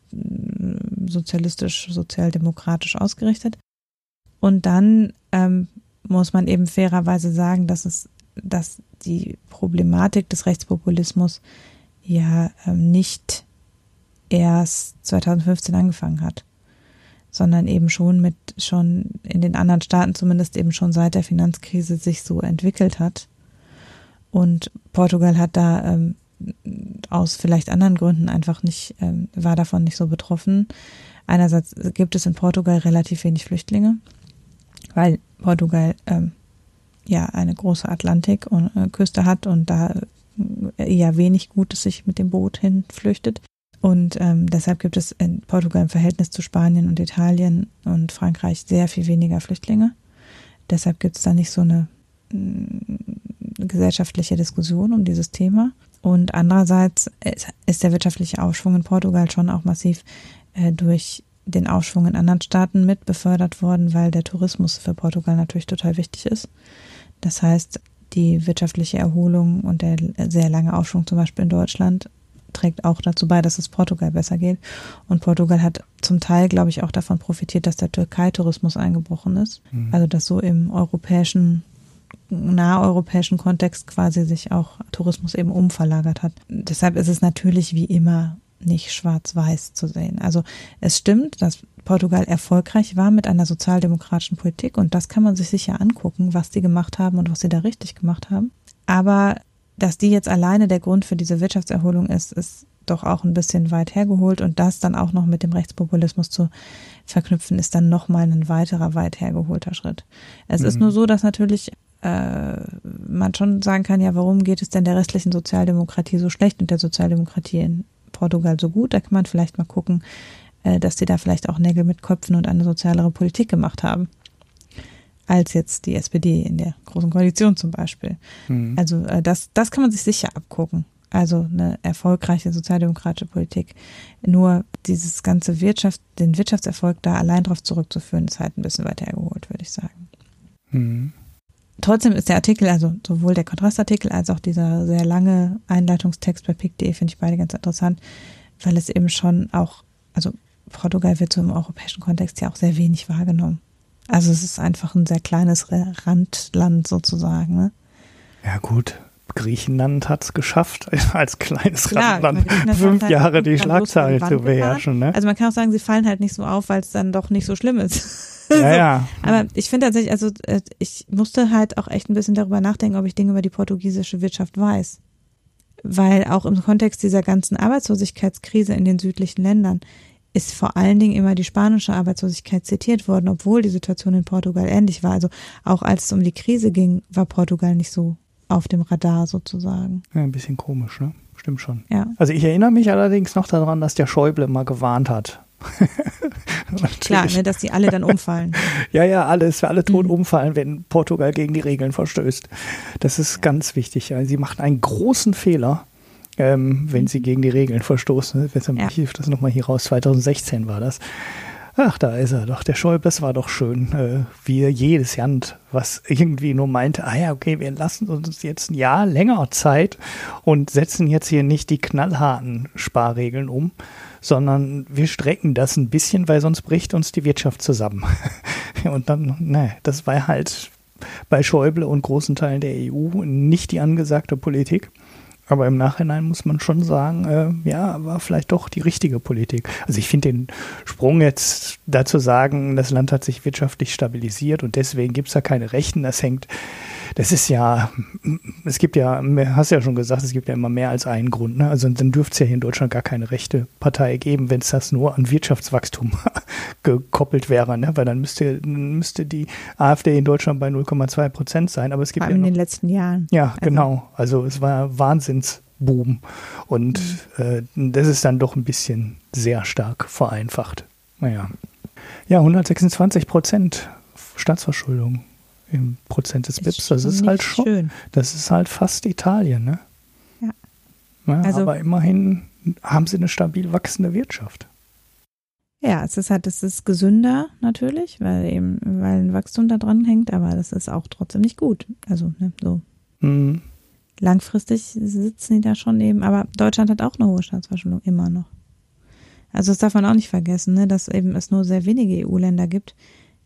sozialistisch, sozialdemokratisch ausgerichtet. Und dann ähm, muss man eben fairerweise sagen, dass es, dass die Problematik des Rechtspopulismus ja ähm, nicht erst 2015 angefangen hat, sondern eben schon mit schon in den anderen Staaten zumindest eben schon seit der Finanzkrise sich so entwickelt hat. Und Portugal hat da ähm, aus vielleicht anderen Gründen einfach nicht, ähm, war davon nicht so betroffen. Einerseits gibt es in Portugal relativ wenig Flüchtlinge, weil Portugal ähm, ja eine große Atlantikküste äh, hat und da eher wenig Gutes sich mit dem Boot hinflüchtet. Und ähm, deshalb gibt es in Portugal im Verhältnis zu Spanien und Italien und Frankreich sehr viel weniger Flüchtlinge. Deshalb gibt es da nicht so eine äh, gesellschaftliche Diskussion um dieses Thema. Und andererseits ist der wirtschaftliche Aufschwung in Portugal schon auch massiv äh, durch den Aufschwung in anderen Staaten mit befördert worden, weil der Tourismus für Portugal natürlich total wichtig ist. Das heißt, die wirtschaftliche Erholung und der sehr lange Aufschwung zum Beispiel in Deutschland trägt auch dazu bei, dass es Portugal besser geht. Und Portugal hat zum Teil, glaube ich, auch davon profitiert, dass der Türkei-Tourismus eingebrochen ist. Mhm. Also dass so im europäischen naheuropäischen Kontext quasi sich auch Tourismus eben umverlagert hat. Deshalb ist es natürlich wie immer nicht schwarz-weiß zu sehen. Also es stimmt, dass Portugal erfolgreich war mit einer sozialdemokratischen Politik und das kann man sich sicher angucken, was die gemacht haben und was sie da richtig gemacht haben. Aber dass die jetzt alleine der Grund für diese Wirtschaftserholung ist, ist doch auch ein bisschen weit hergeholt und das dann auch noch mit dem Rechtspopulismus zu verknüpfen, ist dann nochmal ein weiterer weit hergeholter Schritt. Es mhm. ist nur so, dass natürlich äh, man schon sagen kann, ja, warum geht es denn der restlichen Sozialdemokratie so schlecht und der Sozialdemokratie in Portugal so gut? Da kann man vielleicht mal gucken, äh, dass die da vielleicht auch Nägel mit Köpfen und eine sozialere Politik gemacht haben. Als jetzt die SPD in der Großen Koalition zum Beispiel. Mhm. Also äh, das, das kann man sich sicher abgucken. also eine erfolgreiche sozialdemokratische Politik. Nur dieses ganze Wirtschaft, den Wirtschaftserfolg da allein drauf zurückzuführen, ist halt ein bisschen weiter hergeholt, würde ich sagen. Mhm. Trotzdem ist der Artikel, also sowohl der Kontrastartikel als auch dieser sehr lange Einleitungstext bei pick.de finde ich beide ganz interessant, weil es eben schon auch, also Portugal wird so im europäischen Kontext ja auch sehr wenig wahrgenommen. Also es ist einfach ein sehr kleines Randland sozusagen. Ne? Ja gut, Griechenland hat es geschafft, als kleines Klar, Randland fünf halt Jahre die Schlagzeile zu beherrschen. Ne? Also man kann auch sagen, sie fallen halt nicht so auf, weil es dann doch nicht so schlimm ist. Ja, so. ja. Aber ich finde tatsächlich, also äh, ich musste halt auch echt ein bisschen darüber nachdenken, ob ich Dinge über die portugiesische Wirtschaft weiß. Weil auch im Kontext dieser ganzen Arbeitslosigkeitskrise in den südlichen Ländern ist vor allen Dingen immer die spanische Arbeitslosigkeit zitiert worden, obwohl die Situation in Portugal ähnlich war. Also auch als es um die Krise ging, war Portugal nicht so auf dem Radar sozusagen. Ja, ein bisschen komisch, ne? Stimmt schon. Ja. Also ich erinnere mich allerdings noch daran, dass der Schäuble mal gewarnt hat. Klar, ne, dass die alle dann umfallen. ja, ja, alles, alle tot mhm. umfallen, wenn Portugal gegen die Regeln verstößt. Das ist ja. ganz wichtig. Sie machten einen großen Fehler, ähm, wenn sie gegen die Regeln verstoßen. Ja. Ich das nochmal hier raus. 2016 war das. Ach, da ist er doch. Der Schäuble, das war doch schön. Äh, wie jedes Land, was irgendwie nur meinte, ah ja, okay, wir lassen uns jetzt ein Jahr länger Zeit und setzen jetzt hier nicht die knallharten Sparregeln um, sondern wir strecken das ein bisschen, weil sonst bricht uns die Wirtschaft zusammen. und dann, ne, das war halt bei Schäuble und großen Teilen der EU nicht die angesagte Politik. Aber im Nachhinein muss man schon sagen, äh, ja, war vielleicht doch die richtige Politik. Also ich finde den Sprung jetzt dazu sagen, das Land hat sich wirtschaftlich stabilisiert und deswegen gibt es da keine Rechten, das hängt das ist ja, es gibt ja, hast ja schon gesagt, es gibt ja immer mehr als einen Grund. Ne? Also dann dürfte es ja hier in Deutschland gar keine rechte Partei geben, wenn es das nur an Wirtschaftswachstum gekoppelt wäre, ne? weil dann müsste, müsste die AfD in Deutschland bei 0,2 Prozent sein. Aber es gibt Vor allem ja in den letzten Jahren. Ja, also. genau. Also es war Wahnsinnsboom. Und mhm. äh, das ist dann doch ein bisschen sehr stark vereinfacht. Naja. Ja, 126 Prozent Staatsverschuldung im Prozent des BIPs. Das ist halt schon, schön. das ist halt fast Italien, ne? Ja. ja also, aber immerhin haben sie eine stabil wachsende Wirtschaft. Ja, es ist halt, es ist gesünder natürlich, weil eben, weil ein Wachstum da dran hängt, aber das ist auch trotzdem nicht gut. Also, ne, so. Mhm. Langfristig sitzen die da schon eben, aber Deutschland hat auch eine hohe Staatsverschuldung, immer noch. Also das darf man auch nicht vergessen, ne, dass eben es nur sehr wenige EU-Länder gibt,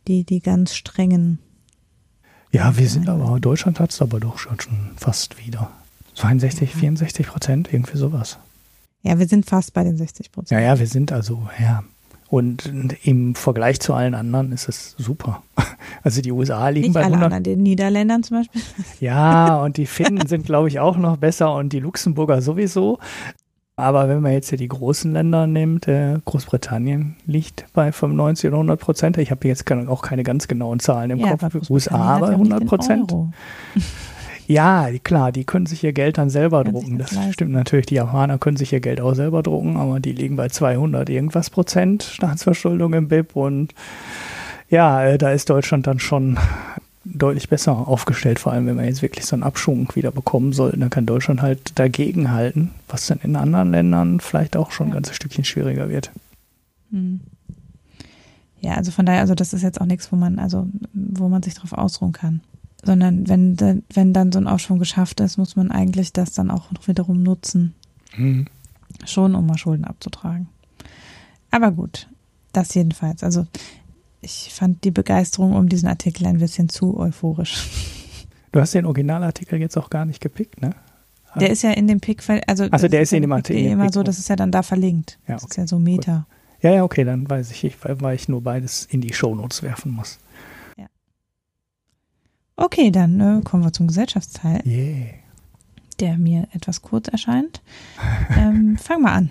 die die ganz strengen ja, wir sind aber, Deutschland hat es aber doch schon, schon fast wieder. 62, 64 Prozent, irgendwie sowas. Ja, wir sind fast bei den 60 Prozent. Ja, ja, wir sind also, ja. Und im Vergleich zu allen anderen ist es super. Also die USA liegen Nicht bei alle 100. Anderen, den Niederländern zum Beispiel. Ja, und die Finnen sind, glaube ich, auch noch besser und die Luxemburger sowieso. Aber wenn man jetzt hier die großen Länder nimmt, äh, Großbritannien liegt bei 95 oder 100 Prozent. Ich habe jetzt auch keine ganz genauen Zahlen im ja, Kopf. USA bei 100 Prozent. Ja, klar, die können sich ihr Geld dann selber können drucken. Das, das stimmt natürlich. Die Japaner können sich ihr Geld auch selber drucken, aber die liegen bei 200 irgendwas Prozent Staatsverschuldung im BIP und ja, äh, da ist Deutschland dann schon deutlich besser aufgestellt, vor allem wenn man jetzt wirklich so einen Abschwung wieder bekommen soll, dann kann Deutschland halt dagegen halten, was dann in anderen Ländern vielleicht auch schon ein ganzes Stückchen schwieriger wird. Hm. Ja, also von daher, also das ist jetzt auch nichts, wo man, also wo man sich drauf ausruhen kann. Sondern wenn, wenn dann so ein Aufschwung geschafft ist, muss man eigentlich das dann auch wiederum nutzen. Hm. Schon, um mal Schulden abzutragen. Aber gut, das jedenfalls. Also ich fand die Begeisterung um diesen Artikel ein bisschen zu euphorisch. Du hast den Originalartikel jetzt auch gar nicht gepickt, ne? Der ist ja in dem Pick, also, also der ist in dem Artikel. immer so, das ist ja dann da verlinkt. Ja, das ist ja so Meta. Ja, ja, okay, dann weiß ich, weil ich nur beides in die Shownotes werfen muss. Ja. Okay, dann äh, kommen wir zum Gesellschaftsteil. Yeah. Der mir etwas kurz erscheint. ähm, fang mal an.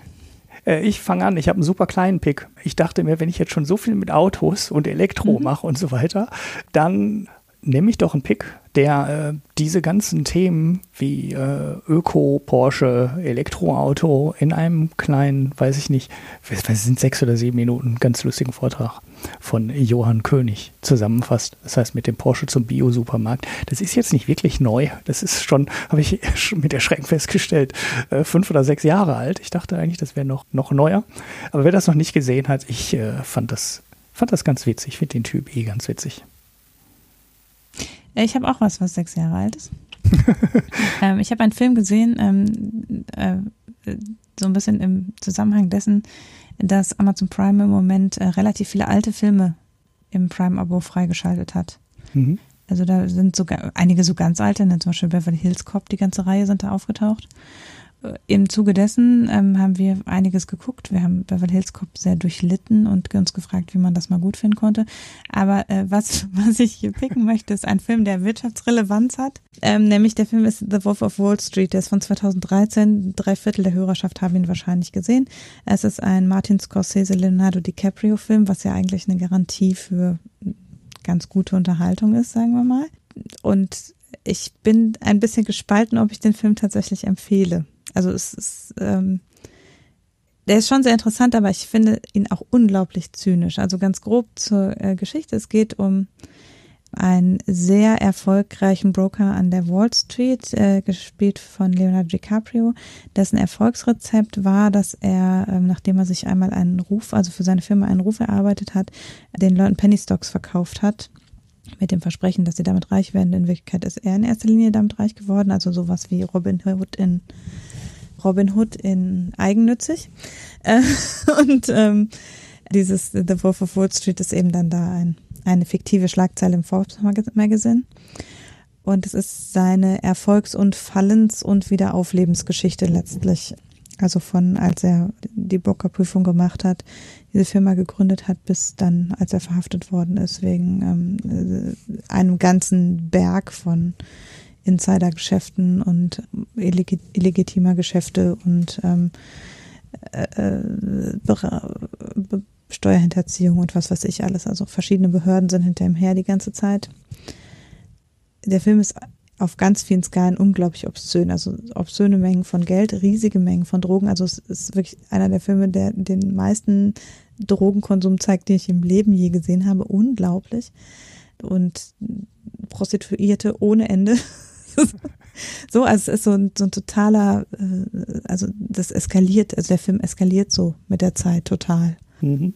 Äh, ich fange an, ich habe einen super kleinen Pick. Ich dachte mir, wenn ich jetzt schon so viel mit Autos und Elektro mhm. mache und so weiter, dann nehme ich doch einen Pick, der äh, diese ganzen Themen wie äh, Öko, Porsche, Elektroauto in einem kleinen, weiß ich nicht, es sind sechs oder sieben Minuten, ganz lustigen Vortrag von Johann König zusammenfasst. Das heißt mit dem Porsche zum Bio-Supermarkt. Das ist jetzt nicht wirklich neu. Das ist schon, habe ich mit Erschrecken festgestellt, äh, fünf oder sechs Jahre alt. Ich dachte eigentlich, das wäre noch, noch neuer. Aber wer das noch nicht gesehen hat, ich äh, fand das fand das ganz witzig. Ich finde den Typ eh ganz witzig. Ich habe auch was, was sechs Jahre alt ist. ähm, ich habe einen Film gesehen, ähm, äh, so ein bisschen im Zusammenhang dessen, dass Amazon Prime im Moment äh, relativ viele alte Filme im Prime-Abo freigeschaltet hat. Mhm. Also da sind sogar einige so ganz alte, ne, zum Beispiel Beverly Hills Cop, die ganze Reihe sind da aufgetaucht im Zuge dessen ähm, haben wir einiges geguckt. Wir haben Beverly Hills Cop sehr durchlitten und uns gefragt, wie man das mal gut finden konnte. Aber äh, was, was ich hier picken möchte, ist ein Film, der Wirtschaftsrelevanz hat. Ähm, nämlich der Film ist The Wolf of Wall Street. Der ist von 2013. Drei Viertel der Hörerschaft haben ihn wahrscheinlich gesehen. Es ist ein Martin Scorsese Leonardo DiCaprio Film, was ja eigentlich eine Garantie für ganz gute Unterhaltung ist, sagen wir mal. Und ich bin ein bisschen gespalten, ob ich den Film tatsächlich empfehle. Also es ist, ähm, der ist schon sehr interessant, aber ich finde ihn auch unglaublich zynisch. Also ganz grob zur äh, Geschichte. Es geht um einen sehr erfolgreichen Broker an der Wall Street, äh, gespielt von Leonardo DiCaprio, dessen Erfolgsrezept war, dass er, ähm, nachdem er sich einmal einen Ruf, also für seine Firma einen Ruf erarbeitet hat, den Leuten Penny Stocks verkauft hat mit dem Versprechen, dass sie damit reich werden. In Wirklichkeit ist er in erster Linie damit reich geworden, also sowas wie Robin Hood in Robin Hood in eigennützig. Äh, und ähm, dieses The Wolf of Wall Street ist eben dann da ein, eine fiktive Schlagzeile im Forbes Magazine. Und es ist seine Erfolgs- und Fallens- und Wiederauflebensgeschichte letztlich. Also von, als er die Booker-Prüfung gemacht hat, diese Firma gegründet hat, bis dann, als er verhaftet worden ist, wegen ähm, einem ganzen Berg von Insidergeschäften und illegit illegitimer Geschäfte und ähm, äh, äh, Steuerhinterziehung und was weiß ich alles. Also verschiedene Behörden sind hinter ihm her die ganze Zeit. Der Film ist auf ganz vielen Skalen unglaublich obszön. Also obszöne Mengen von Geld, riesige Mengen von Drogen. Also es ist wirklich einer der Filme, der den meisten Drogenkonsum zeigt, den ich im Leben je gesehen habe. Unglaublich. Und Prostituierte ohne Ende. so, also es ist so ein, so ein totaler, äh, also das eskaliert, also der Film eskaliert so mit der Zeit total. Mhm.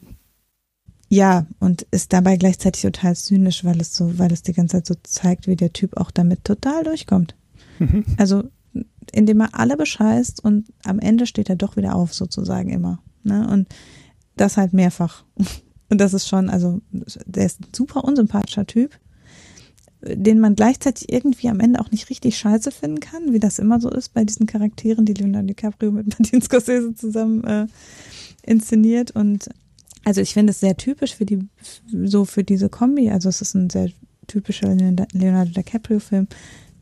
Ja, und ist dabei gleichzeitig total zynisch, weil es so, weil es die ganze Zeit so zeigt, wie der Typ auch damit total durchkommt. Mhm. Also, indem er alle bescheißt und am Ende steht er doch wieder auf, sozusagen immer. Ne? Und das halt mehrfach. Und das ist schon, also, der ist ein super unsympathischer Typ den man gleichzeitig irgendwie am Ende auch nicht richtig scheiße finden kann, wie das immer so ist bei diesen Charakteren, die Leonardo DiCaprio mit Martin Scorsese zusammen äh, inszeniert. Und also ich finde es sehr typisch für die, so für diese Kombi. Also es ist ein sehr typischer Leonardo DiCaprio-Film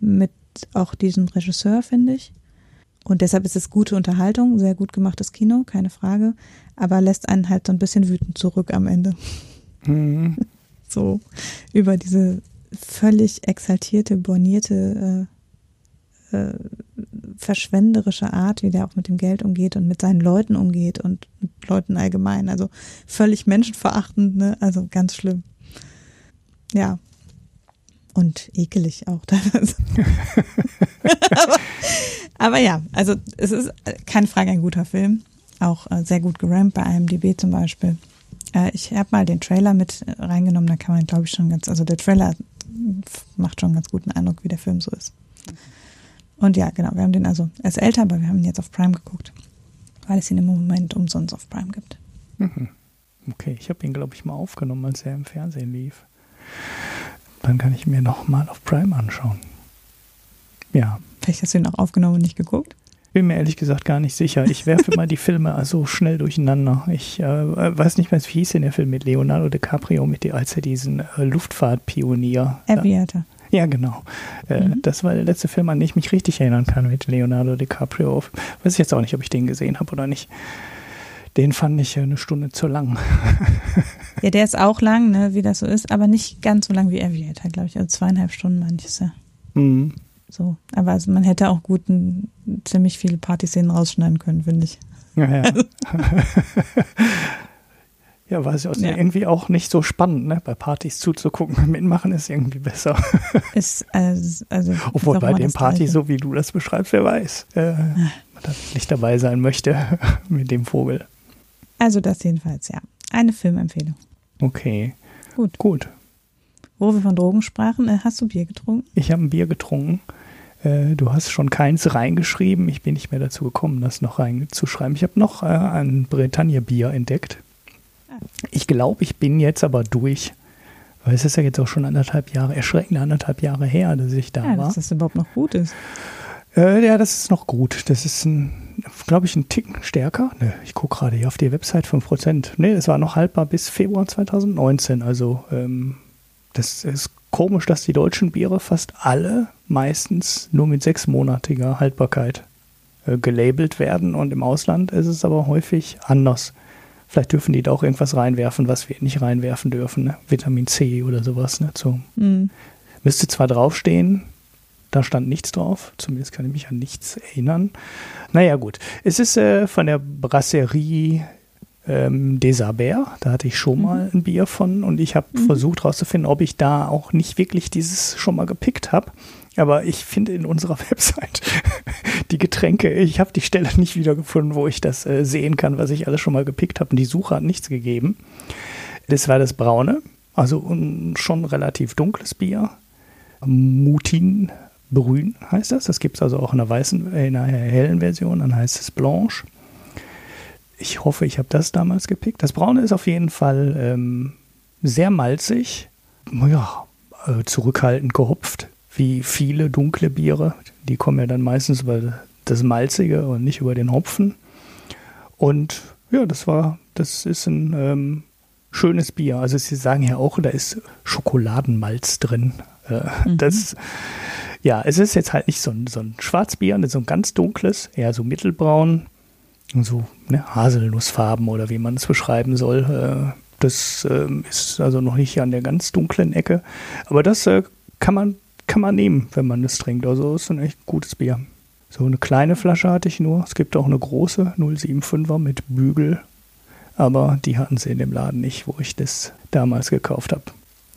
mit auch diesem Regisseur, finde ich. Und deshalb ist es gute Unterhaltung, sehr gut gemachtes Kino, keine Frage, aber lässt einen halt so ein bisschen wütend zurück am Ende. Mhm. So über diese völlig exaltierte, bornierte, äh, äh, verschwenderische Art, wie der auch mit dem Geld umgeht und mit seinen Leuten umgeht und mit Leuten allgemein. Also völlig menschenverachtend, ne? Also ganz schlimm. Ja. Und ekelig auch teilweise. aber, aber ja, also es ist keine Frage ein guter Film. Auch äh, sehr gut gerampt bei IMDb zum Beispiel. Äh, ich habe mal den Trailer mit reingenommen, da kann man, glaube ich, schon ganz, also der Trailer macht schon einen ganz guten Eindruck, wie der Film so ist. Und ja, genau, wir haben den also, er ist älter, aber wir haben ihn jetzt auf Prime geguckt, weil es ihn im Moment umsonst auf Prime gibt. Mhm. Okay, ich habe ihn, glaube ich, mal aufgenommen, als er im Fernsehen lief. Dann kann ich mir nochmal auf Prime anschauen. Ja. Vielleicht hast du ihn auch aufgenommen und nicht geguckt? Bin mir ehrlich gesagt gar nicht sicher. Ich werfe mal die Filme also schnell durcheinander. Ich äh, weiß nicht mehr, wie hieß denn der Film mit Leonardo DiCaprio, mit der, als er diesen äh, Luftfahrtpionier. Aviator. Ja, genau. Äh, mhm. Das war der letzte Film, an den ich mich richtig erinnern kann mit Leonardo DiCaprio. Weiß ich jetzt auch nicht, ob ich den gesehen habe oder nicht. Den fand ich eine Stunde zu lang. ja, der ist auch lang, ne, wie das so ist, aber nicht ganz so lang wie Aviator, glaube ich. Also zweieinhalb Stunden manches ja. Mhm. So, aber also man hätte auch gut ein, ziemlich viele Partyszenen rausschneiden können, finde ich. Ja, ja. ja, war es ja. irgendwie auch nicht so spannend, ne? bei Partys zuzugucken. Mitmachen ist irgendwie besser. Ist, also, also Obwohl bei dem Party, so wie du das beschreibst, wer weiß, äh, man da nicht dabei sein möchte mit dem Vogel. Also das jedenfalls, ja. Eine Filmempfehlung. Okay. Gut. Gut. Wo wir von Drogen sprachen, äh, hast du Bier getrunken? Ich habe ein Bier getrunken. Äh, du hast schon keins reingeschrieben. Ich bin nicht mehr dazu gekommen, das noch reinzuschreiben. Ich habe noch äh, ein Bretagne-Bier entdeckt. Ich glaube, ich bin jetzt aber durch. Weil es ist ja jetzt auch schon anderthalb Jahre, erschreckend anderthalb Jahre her, dass ich da ja, war. Dass das überhaupt noch gut ist. Äh, ja, das ist noch gut. Das ist ein, glaube ich, ein Ticken stärker. Ne, ich gucke gerade hier auf die Website 5%. Ne, es war noch haltbar bis Februar 2019. Also ähm, das ist komisch, dass die deutschen Biere fast alle meistens nur mit sechsmonatiger Haltbarkeit äh, gelabelt werden und im Ausland ist es aber häufig anders. Vielleicht dürfen die da auch irgendwas reinwerfen, was wir nicht reinwerfen dürfen. Ne? Vitamin C oder sowas. Ne? So. Mhm. Müsste zwar draufstehen, da stand nichts drauf. Zumindest kann ich mich an nichts erinnern. Naja, gut. Es ist äh, von der Brasserie ähm, Desabert. Da hatte ich schon mhm. mal ein Bier von und ich habe mhm. versucht herauszufinden, ob ich da auch nicht wirklich dieses schon mal gepickt habe. Aber ich finde in unserer Website die Getränke, ich habe die Stelle nicht wiedergefunden, wo ich das äh, sehen kann, was ich alles schon mal gepickt habe. Und die Suche hat nichts gegeben. Das war das Braune, also ein schon relativ dunkles Bier. Mutin Brün heißt das. Das gibt es also auch in einer weißen, in einer hellen Version, dann heißt es Blanche. Ich hoffe, ich habe das damals gepickt. Das Braune ist auf jeden Fall ähm, sehr malzig, ja, äh, zurückhaltend gehopft, wie viele dunkle Biere. Die kommen ja dann meistens über das Malzige und nicht über den Hopfen. Und ja, das war, das ist ein ähm, schönes Bier. Also Sie sagen ja auch, da ist Schokoladenmalz drin. Äh, mhm. Das, ja, es ist jetzt halt nicht so ein, so ein Schwarzbier, so ein ganz dunkles, eher so mittelbraun so ne, Haselnussfarben oder wie man es beschreiben soll. Äh, das äh, ist also noch nicht an der ganz dunklen Ecke. Aber das äh, kann, man, kann man nehmen, wenn man es trinkt. Also ist ein echt gutes Bier. So eine kleine Flasche hatte ich nur. Es gibt auch eine große 075er mit Bügel. Aber die hatten sie in dem Laden nicht, wo ich das damals gekauft habe.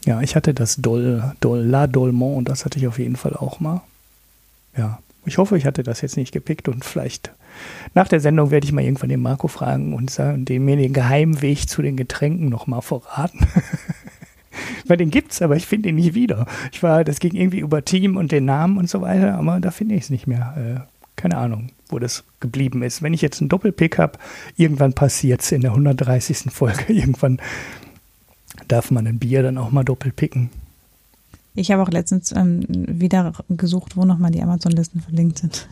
Ja, ich hatte das Dol, Dol, La Dolmont und das hatte ich auf jeden Fall auch mal. Ja, ich hoffe, ich hatte das jetzt nicht gepickt und vielleicht nach der Sendung werde ich mal irgendwann den Marco fragen und sagen, dem mir den Geheimweg zu den Getränken nochmal verraten. Weil den gibt's, aber ich finde ihn nicht wieder. Ich war, das ging irgendwie über Team und den Namen und so weiter, aber da finde ich es nicht mehr. Äh, keine Ahnung, wo das geblieben ist. Wenn ich jetzt einen Doppelpick habe, irgendwann passiert es in der 130. Folge. Irgendwann darf man ein Bier dann auch mal doppelt picken. Ich habe auch letztens ähm, wieder gesucht, wo nochmal die Amazon-Listen verlinkt sind.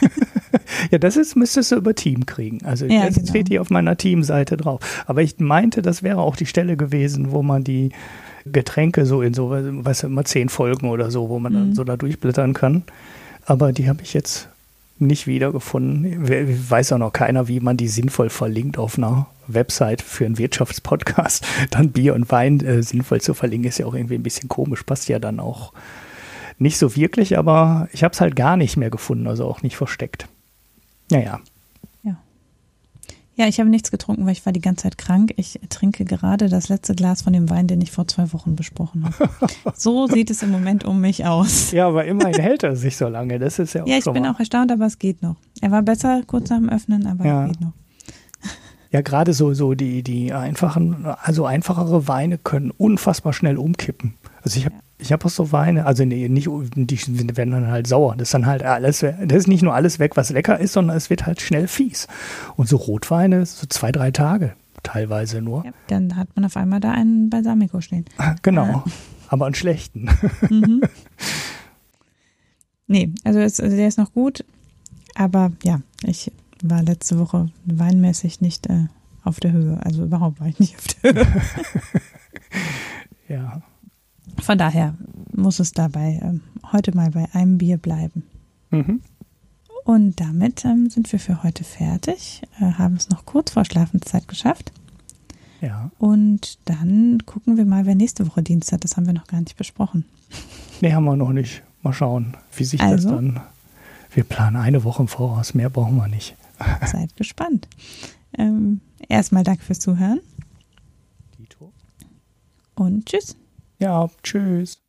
ja, das ist, müsstest du über Team kriegen. Also ja, jetzt genau. steht die auf meiner Teamseite drauf. Aber ich meinte, das wäre auch die Stelle gewesen, wo man die Getränke so in so, weißt du, immer zehn Folgen oder so, wo man mhm. dann so da durchblättern kann. Aber die habe ich jetzt nicht wiedergefunden. Weiß auch noch keiner, wie man die sinnvoll verlinkt auf einer Website für einen Wirtschaftspodcast. Dann Bier und Wein äh, sinnvoll zu verlinken, ist ja auch irgendwie ein bisschen komisch. Passt ja dann auch nicht so wirklich, aber ich habe es halt gar nicht mehr gefunden, also auch nicht versteckt. Naja, ja, ich habe nichts getrunken, weil ich war die ganze Zeit krank. Ich trinke gerade das letzte Glas von dem Wein, den ich vor zwei Wochen besprochen habe. so sieht es im Moment um mich aus. Ja, aber immerhin hält er sich so lange. Das ist ja auch Ja, ich bin auch erstaunt, aber es geht noch. Er war besser kurz nach dem Öffnen, aber ja. es geht noch. Ja, gerade so, so die, die einfachen, also einfachere Weine können unfassbar schnell umkippen. Also ich habe ja. Ich habe auch so Weine, also nee, nicht, die werden dann halt sauer. Das ist dann halt alles, das ist nicht nur alles weg, was lecker ist, sondern es wird halt schnell fies. Und so Rotweine, so zwei, drei Tage teilweise nur. Ja, dann hat man auf einmal da einen Balsamico stehen. Genau, äh. aber einen schlechten. Mhm. Nee, also es, also der ist noch gut, aber ja, ich war letzte Woche weinmäßig nicht äh, auf der Höhe. Also überhaupt war ich nicht auf der Höhe. ja. Von daher muss es dabei äh, heute mal bei einem Bier bleiben. Mhm. Und damit ähm, sind wir für heute fertig, äh, haben es noch kurz vor Schlafenszeit geschafft. Ja. Und dann gucken wir mal, wer nächste Woche Dienst hat. Das haben wir noch gar nicht besprochen. Nee, haben wir noch nicht. Mal schauen, wie sich Also? das dann. Wir planen eine Woche im Voraus, mehr brauchen wir nicht. Seid gespannt. Ähm, erstmal danke fürs Zuhören Dito. und tschüss. Ja, tschüss.